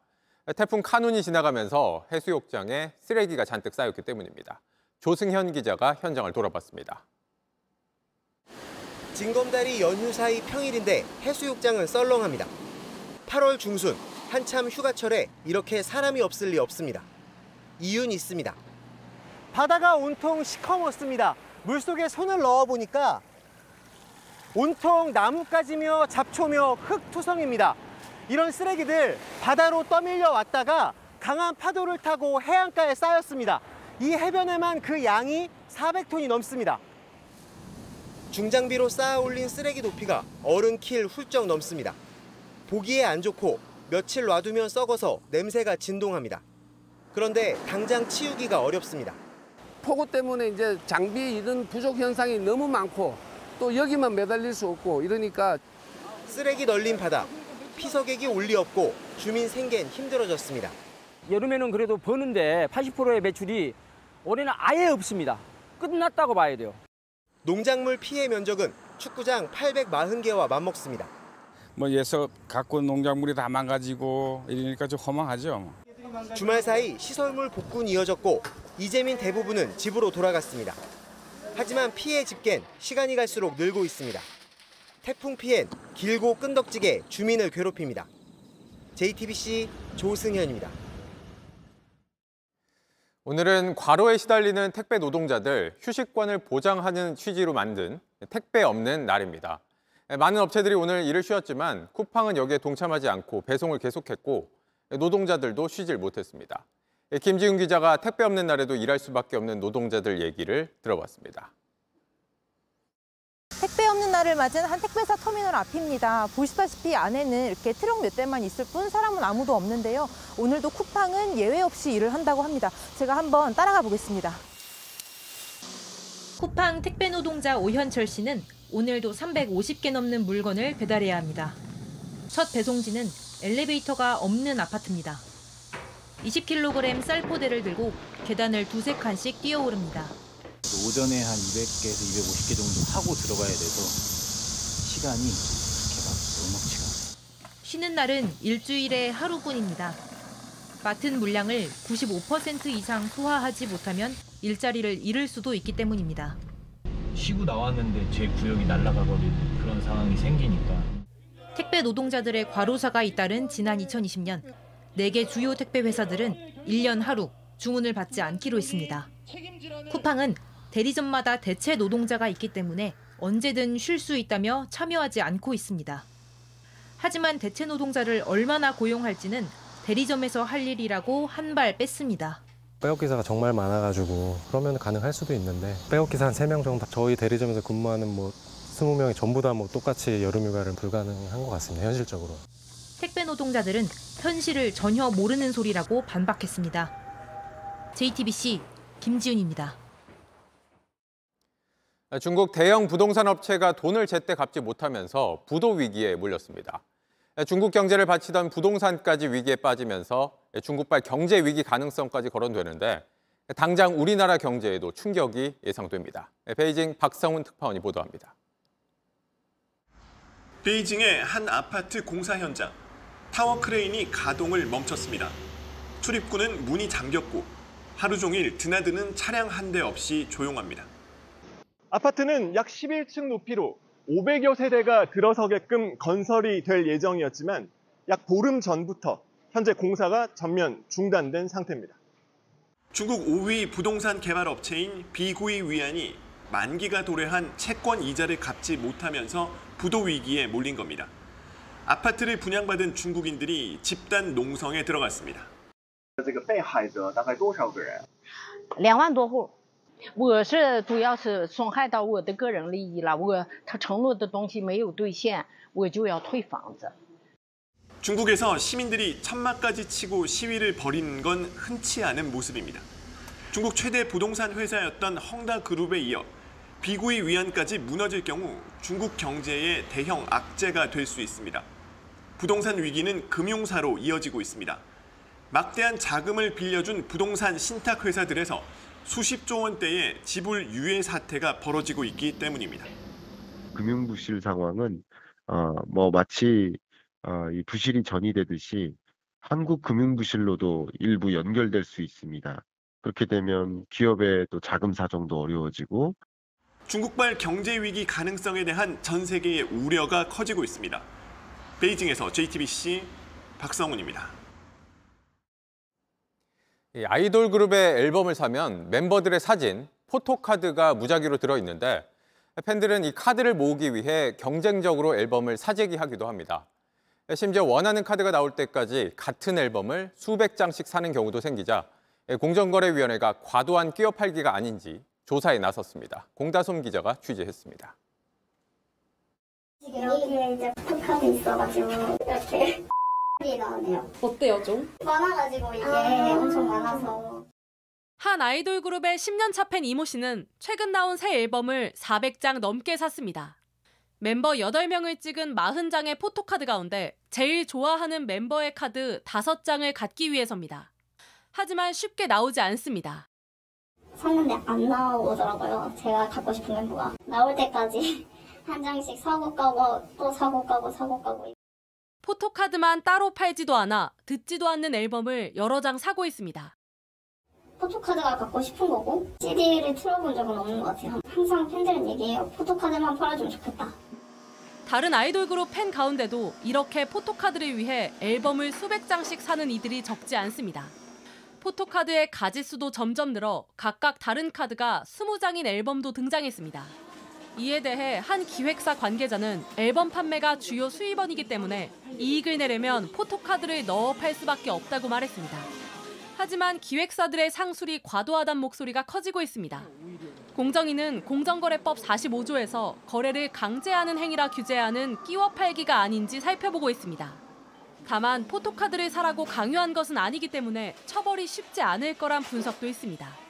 태풍 카눈이 지나가면서 해수욕장에 쓰레기가 잔뜩 쌓였기 때문입니다. 조승현 기자가 현장을 돌아봤습니다. 징검다리 연휴 사이 평일인데 해수욕장은 썰렁합니다. 8월 중순 한참 휴가철에 이렇게 사람이 없을 리 없습니다. 이유는 있습니다. 바다가 온통 시커멓습니다. 물속에 손을 넣어보니까 온통 나뭇가지며 잡초며 흙투성입니다. 이런 쓰레기들 바다로 떠밀려 왔다가 강한 파도를 타고 해안가에 쌓였습니다. 이 해변에만 그 양이 400톤이 넘습니다. 중장비로 쌓아 올린 쓰레기 높이가 어른 킬 훌쩍 넘습니다. 보기에 안 좋고 며칠 놔두면 썩어서 냄새가 진동합니다. 그런데 당장 치우기가 어렵습니다. 폭우 때문에 이제 장비 이런 부족 현상이 너무 많고 또 여기만 매달릴 수 없고 이러니까 쓰레기 널린 바다, 피서객이 올리 없고 주민 생계는 힘들어졌습니다. 여름에는 그래도 버는데 80%의 매출이 올해는 아예 없습니다. 끝났다고 봐야 돼요. 농작물 피해 면적은 축구장 840개와 맞먹습니다. 뭐 예서 갖고 온 농작물이 다 망가지고 이러니까 좀 허망하죠. 주말 사이 시설물 복구는 이어졌고 이재민 대부분은 집으로 돌아갔습니다. 하지만 피해 집계는 시간이 갈수록 늘고 있습니다. 태풍 피해는 길고 끈덕지게 주민을 괴롭힙니다. JTBC 조승현입니다. 오늘은 과로에 시달리는 택배 노동자들 휴식권을 보장하는 취지로 만든 택배 없는 날입니다. 많은 업체들이 오늘 일을 쉬었지만 쿠팡은 여기에 동참하지 않고 배송을 계속했고 노동자들도 쉬질 못했습니다. 김지훈 기자가 택배 없는 날에도 일할 수밖에 없는 노동자들 얘기를 들어봤습니다. 택배 없는 날을 맞은 한 택배사 터미널 앞입니다. 보시다시피 안에는 이렇게 트럭 몇 대만 있을 뿐 사람은 아무도 없는데요. 오늘도 쿠팡은 예외 없이 일을 한다고 합니다. 제가 한번 따라가 보겠습니다. 쿠팡 택배 노동자 오현철 씨는 오늘도 350개 넘는 물건을 배달해야 합니다. 첫 배송지는 엘리베이터가 없는 아파트입니다. 20kg 쌀포대를 들고 계단을 두세 칸씩 뛰어오릅니다. 오전에 한 200개에서 250개 정도 하고 들어가야 돼서 시간이 그렇게 막 않아요. 쉬는 날은 일주일에 하루뿐입니다. 맡은 물량을 95% 이상 소화하지 못하면 일자리를 잃을 수도 있기 때문입니다. 쉬고 나왔는데 제 구역이 날아가 버리는 그런 상황이 생기니까 택배 노동자들의 과로사가 잇따른 지난 2020년 4개 주요 택배 회사들은 1년 하루 주문을 받지 않기로 했습니다. 쿠팡은 대리점마다 대체 노동자가 있기 때문에 언제든 쉴 수 있다며 참여하지 않고 있습니다. 하지만 대체 노동자를 얼마나 고용할지는 대리점에서 할 일이라고 한 발 뺐습니다. 백업 기사가 정말 많아가지고 그러면 가능할 수도 있는데 백업 기사 한 3명 정도 저희 대리점에서 근무하는 뭐 20명이 전부 다 뭐 똑같이 여름 휴가를 불가능한 것 같습니다. 현실적으로. 택배 노동자들은 현실을 전혀 모르는 소리라고 반박했습니다. JTBC 김지훈입니다. 중국 대형 부동산 업체가 돈을 제때 갚지 못하면서 부도 위기에 몰렸습니다. 중국 경제를 받치던 부동산까지 위기에 빠지면서 중국발 경제 위기 가능성까지 거론되는데 당장 우리나라 경제에도 충격이 예상됩니다. 베이징 박성훈 특파원이 보도합니다. 베이징의 한 아파트 공사 현장. 타워 크레인이 가동을 멈췄습니다. 출입구는 문이 잠겼고 하루 종일 드나드는 차량 한 대 없이 조용합니다. 아파트는 약 11층 높이로 500여 세대가 들어서게끔 건설이 될 예정이었지만 약 보름 전부터 현재 공사가 전면 중단된 상태입니다. 중국 5위 부동산 개발 업체인 비구이 위안이 만기가 도래한 채권 이자를 갚지 못하면서 부도 위기에 몰린 겁니다. 아파트를 분양받은 중국인들이 집단 농성에 들어갔습니다. 这个被害者大概多少个人？两万多户。 我是主要是损害到我的个人利益了，我他承诺的东西没有兑现，我就要退房子。 중국에서 시민들이 천막까지 치고 시위를 벌이는 건 흔치 않은 모습입니다. 중국 최대 부동산 회사였던 헝다그룹에 이어 비구이 위안까지 무너질 경우 중국 경제의 대형 악재가 될 수 있습니다. 부동산 위기는 금융사로 이어지고 있습니다. 막대한 자금을 빌려준 부동산 신탁 회사들에서 수십조 원대의 지불 유예 사태가 벌어지고 있기 때문입니다. 금융 부실 상황은 어, 뭐 마치 어, 이 부실이 전이되듯이 한국 금융 부실로도 일부 연결될 수 있습니다. 그렇게 되면 기업의 또 자금 사정도 어려워지고 중국발 경제 위기 가능성에 대한 전 세계의 우려가 커지고 있습니다. 베이징에서 JTBC 박성훈입니다. 아이돌 그룹의 앨범을 사면 멤버들의 사진, 포토카드가 무작위로 들어있는데 팬들은 이 카드를 모으기 위해 경쟁적으로 앨범을 사재기 하기도 합니다. 심지어 원하는 카드가 나올 때까지 같은 앨범을 수백 장씩 사는 경우도 생기자 공정거래위원회가 과도한 끼어 팔기가 아닌지 조사에 나섰습니다. 공다솜 기자가 취재했습니다. 여기에 이제 포토카드 있어가지고 이렇게 나오네요. 어때요 좀? 많아가지고 이게 엄청 많아서. 한 아이돌 그룹의 10년차 팬 이모 씨는 최근 나온 새 앨범을 400장 넘게 샀습니다. 멤버 8명을 찍은 40장의 포토카드 가운데 제일 좋아하는 멤버의 카드 5장을 갖기 위해서입니다. 하지만 쉽게 나오지 않습니다. 샀는데 안 나오더라고요. 제가 갖고 싶은 멤버가. 나올 때까지 한 장씩 사고 까고 또 사고 까고 사고 까고. 포토카드만 따로 팔지도 않아 듣지도 않는 앨범을 여러 장 사고 있습니다. 포토카드가 갖고 싶은 거고 CD를 틀어본 적은 없는 것 같아요. 항상 팬들은 얘기해요. 포토카드만 팔아주면 좋겠다. 다른 아이돌 그룹 팬 가운데도 이렇게 포토카드를 위해 앨범을 수백 장씩 사는 이들이 적지 않습니다. 포토카드의 가짓수도 점점 늘어 각각 다른 카드가 20장인 앨범도 등장했습니다. 이에 대해 한 기획사 관계자는 앨범 판매가 주요 수입원이기 때문에 이익을 내려면 포토카드를 넣어 팔 수밖에 없다고 말했습니다. 하지만 기획사들의 상술이 과도하다는 목소리가 커지고 있습니다. 공정위는 공정거래법 45조에서 거래를 강제하는 행위라 규제하는 끼워 팔기가 아닌지 살펴보고 있습니다. 다만 포토카드를 사라고 강요한 것은 아니기 때문에 처벌이 쉽지 않을 거란 분석도 있습니다.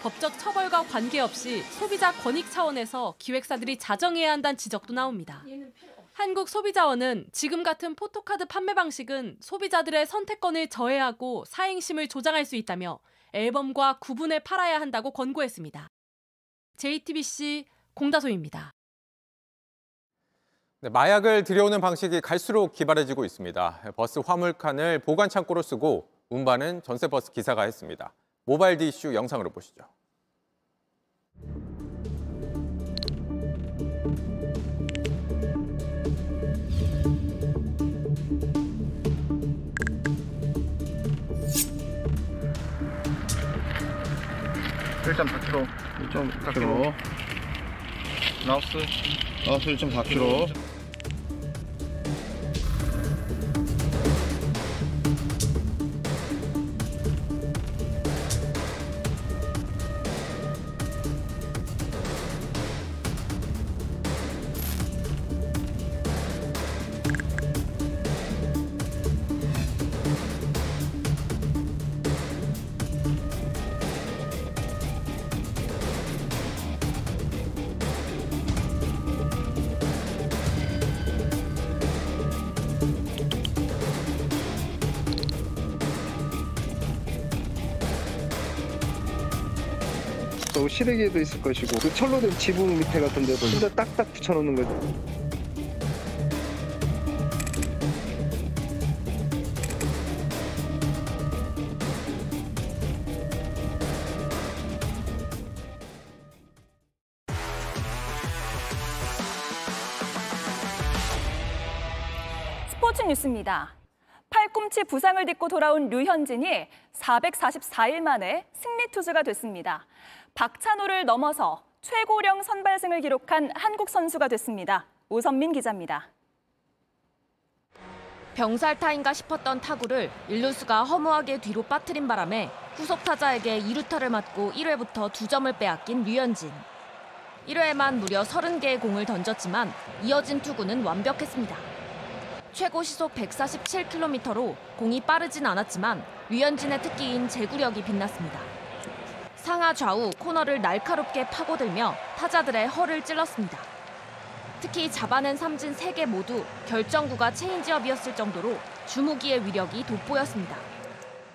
법적 처벌과 관계없이 소비자 권익 차원에서 기획사들이 자정해야 한다는 지적도 나옵니다. 한국소비자원은 지금 같은 포토카드 판매 방식은 소비자들의 선택권을 저해하고 사행심을 조장할 수 있다며 앨범과 구분해 팔아야 한다고 권고했습니다. JTBC 공다솜입니다. 네, 마약을 들여오는 방식이 갈수록 기발해지고 있습니다. 버스 화물칸을 보관 창고로 쓰고 운반은 전세 버스 기사가 했습니다. 모바일 디슈 영상으로 보시죠. 일점 4kg. 1.4kg. 라오스. 라오스 1.4kg. 또 시래기에도 있을 것이고 그 철로 된 지붕 밑에 같은 데도 진짜 딱딱 붙여놓는 거죠. 스포츠 뉴스입니다. 팔꿈치 부상을 딛고 돌아온 류현진이 444일 만에 승리 투수가 됐습니다. 박찬호를 넘어서 최고령 선발승을 기록한 한국 선수가 됐습니다. 오선민 기자입니다. 병살 타인가 싶었던 타구를 일루수가 허무하게 뒤로 빠뜨린 바람에 후속 타자에게 2루타를 맞고 1회부터 2점을 빼앗긴 류현진. 1회에만 무려 30개의 공을 던졌지만 이어진 투구는 완벽했습니다. 최고 시속 147km로 공이 빠르진 않았지만 류현진의 특기인 제구력이 빛났습니다. 상하 좌우 코너를 날카롭게 파고들며 타자들의 허를 찔렀습니다. 특히 잡아낸 삼진 3개 모두 결정구가 체인지업이었을 정도로 주무기의 위력이 돋보였습니다.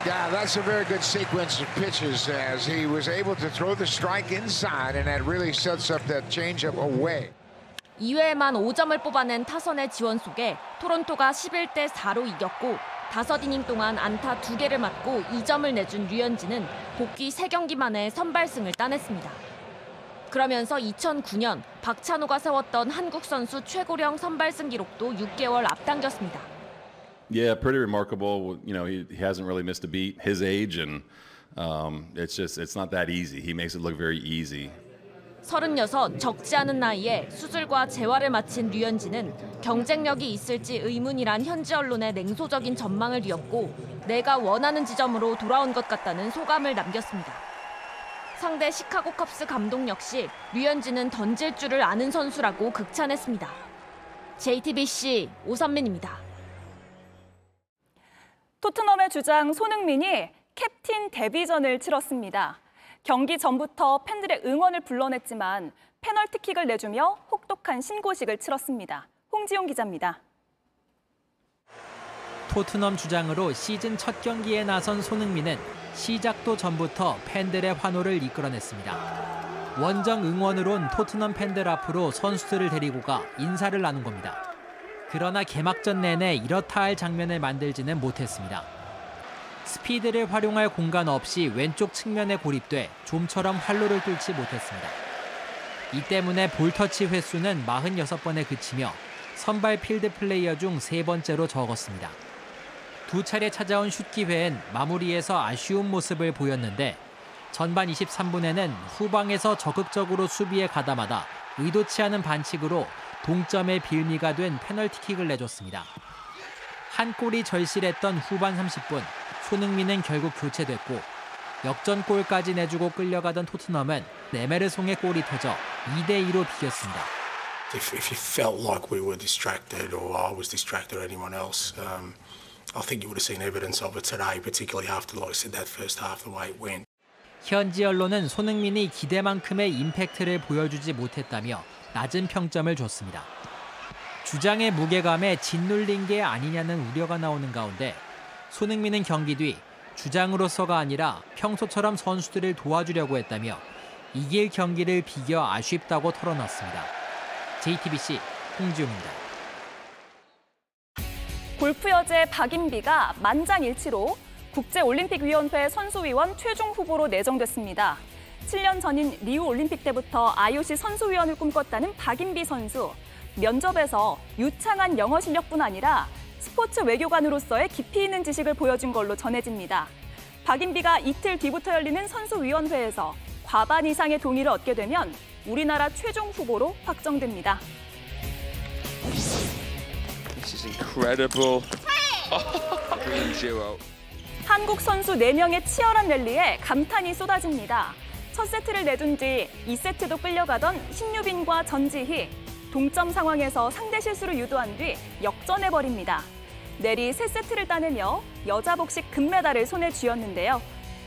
Yeah, that's a very good sequence of pitches as he was able to throw the strike inside and that really sets up that changeup away. 2회에만 5점을 뽑아낸 타선의 지원 속에 토론토가 11대 4로 이겼고 5이닝 동안 안타 2개를 맞고 2점을 내준 류현진은 복귀 3경기 만에 선발승을 따냈습니다. 그러면서 2009년 박찬호가 세웠던 한국 선수 최고령 선발승 기록도 6개월 앞당겼습니다. Yeah, pretty remarkable. You know, he, he hasn't really missed a beat his age, and um, it's just it's not that easy. He makes it look very easy. 36 적지 않은 나이에 수술과 재활을 마친 류현진은 경쟁력이 있을지 의문이란 현지 언론의 냉소적인 전망을 뒤엎고 내가 원하는 지점으로 돌아온 것 같다는 소감을 남겼습니다. 상대 시카고 컵스 감독 역시 류현진은 던질 줄을 아는 선수라고 극찬했습니다. JTBC 오선민입니다. 토트넘의 주장 손흥민이 캡틴 데뷔전을 치렀습니다. 경기 전부터 팬들의 응원을 불러냈지만 페널티킥을 내주며 혹독한 신고식을 치렀습니다. 홍지용 기자입니다. 토트넘 주장으로 시즌 첫 경기에 나선 손흥민은 시작도 전부터 팬들의 환호를 이끌어냈습니다. 원정 응원으로 온 토트넘 팬들 앞으로 선수들을 데리고 가 인사를 나눈 겁니다. 그러나 개막전 내내 이렇다 할 장면을 만들지는 못했습니다. 스피드를 활용할 공간 없이 왼쪽 측면에 고립돼 좀처럼 활로를 뚫지 못했습니다. 이 때문에 볼터치 횟수는 46번에 그치며 선발 필드 플레이어 중 세 번째로 적었습니다. 두 차례 찾아온 슛 기회엔 마무리에서 아쉬운 모습을 보였는데 전반 23분에는 후방에서 적극적으로 수비에 가담하다 의도치 않은 반칙으로 동점의 빌미가 된 페널티킥을 내줬습니다. 한 골이 절실했던 후반 30분 손흥민은 결국 교체됐고 역전골까지 내주고 끌려가던 토트넘은 네메르송의 골이 터져 2대 2로 비겼습니다. If, if you felt like we were distracted or I was distracted or anyone else, um, I think you would have seen evidence of it today, particularly after, like I said, that first half, the way it went. 현지 언론은 손흥민이 기대만큼의 임팩트를 보여주지 못했다며 낮은 평점을 줬습니다. 주장의 무게감에 짓눌린 게 아니냐는 우려가 나오는 가운데 손흥민은 경기 뒤 주장으로서가 아니라 평소처럼 선수들을 도와주려고 했다며 이길 경기를 비겨 아쉽다고 털어놨습니다. JTBC 홍지웅입니다. 골프 여제 박인비가 만장일치로 국제올림픽위원회 선수위원 최종 후보로 내정됐습니다. 7년 전인 리우 올림픽 때부터 IOC 선수위원을 꿈꿨다는 박인비 선수. 면접에서 유창한 영어 실력뿐 아니라 스포츠 외교관으로서의 깊이 있는 지식을 보여준 걸로 전해집니다. 박인비가 이틀 뒤부터 열리는 선수위원회에서 과반 이상의 동의를 얻게 되면 우리나라 최종 후보로 확정됩니다. This is incredible. Green zero. 한국 선수 4명의 치열한 랠리에 감탄이 쏟아집니다. 첫 세트를 내준 뒤 2세트도 끌려가던 신유빈과 전지희. 동점 상황에서 상대 실수를 유도한 뒤 역전해버립니다. 내리 3세트를 따내며 여자 복식 금메달을 손에 쥐었는데요.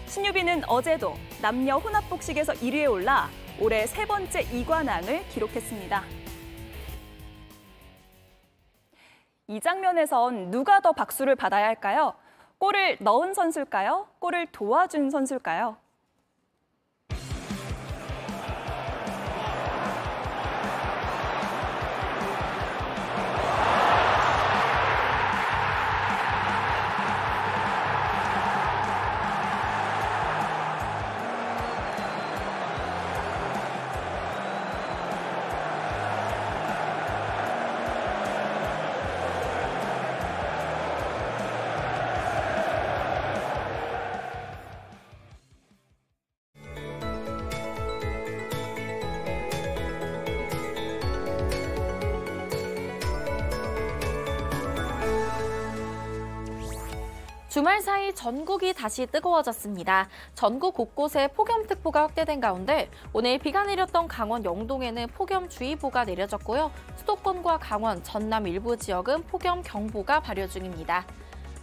신유빈은 어제도 남녀 혼합 복식에서 1위에 올라 올해 세 번째 이관왕을 기록했습니다. 이 장면에선 누가 더 박수를 받아야 할까요? 골을 넣은 선수일까요? 골을 도와준 선수일까요? 주말 사이 전국이 다시 뜨거워졌습니다. 전국 곳곳에 폭염특보가 확대된 가운데 오늘 비가 내렸던 강원 영동에는 폭염주의보가 내려졌고요. 수도권과 강원, 전남 일부 지역은 폭염 경보가 발효 중입니다.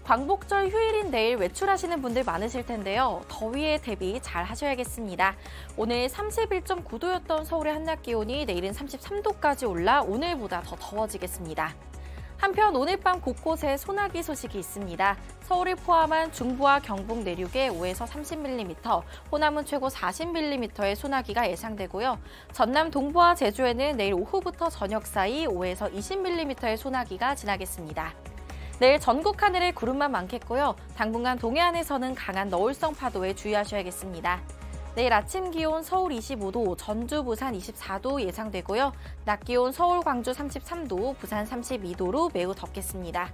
광복절 휴일인 내일 외출하시는 분들 많으실 텐데요. 더위에 대비 잘 하셔야겠습니다. 오늘 31.9도였던 서울의 한낮 기온이 내일은 33도까지 올라 오늘보다 더 더워지겠습니다. 한편 오늘 밤 곳곳에 소나기 소식이 있습니다. 서울을 포함한 중부와 경북 내륙에 5에서 30mm, 호남은 최고 40mm의 소나기가 예상되고요. 전남 동부와 제주에는 내일 오후부터 저녁 사이 5에서 20mm의 소나기가 지나겠습니다. 내일 전국 하늘에 구름만 많겠고요. 당분간 동해안에서는 강한 너울성 파도에 주의하셔야겠습니다. 내일 아침 기온 서울 25도, 전주, 부산 24도 예상되고요. 낮 기온 서울, 광주 33도, 부산 32도로 매우 덥겠습니다.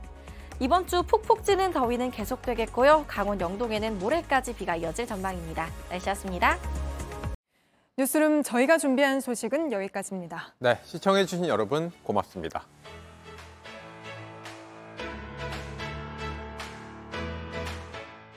이번 주 푹푹 찌는 더위는 계속되겠고요. 강원 영동에는 모레까지 비가 이어질 전망입니다. 날씨였습니다. 뉴스룸 저희가 준비한 소식은 여기까지입니다. 네, 시청해주신 여러분 고맙습니다.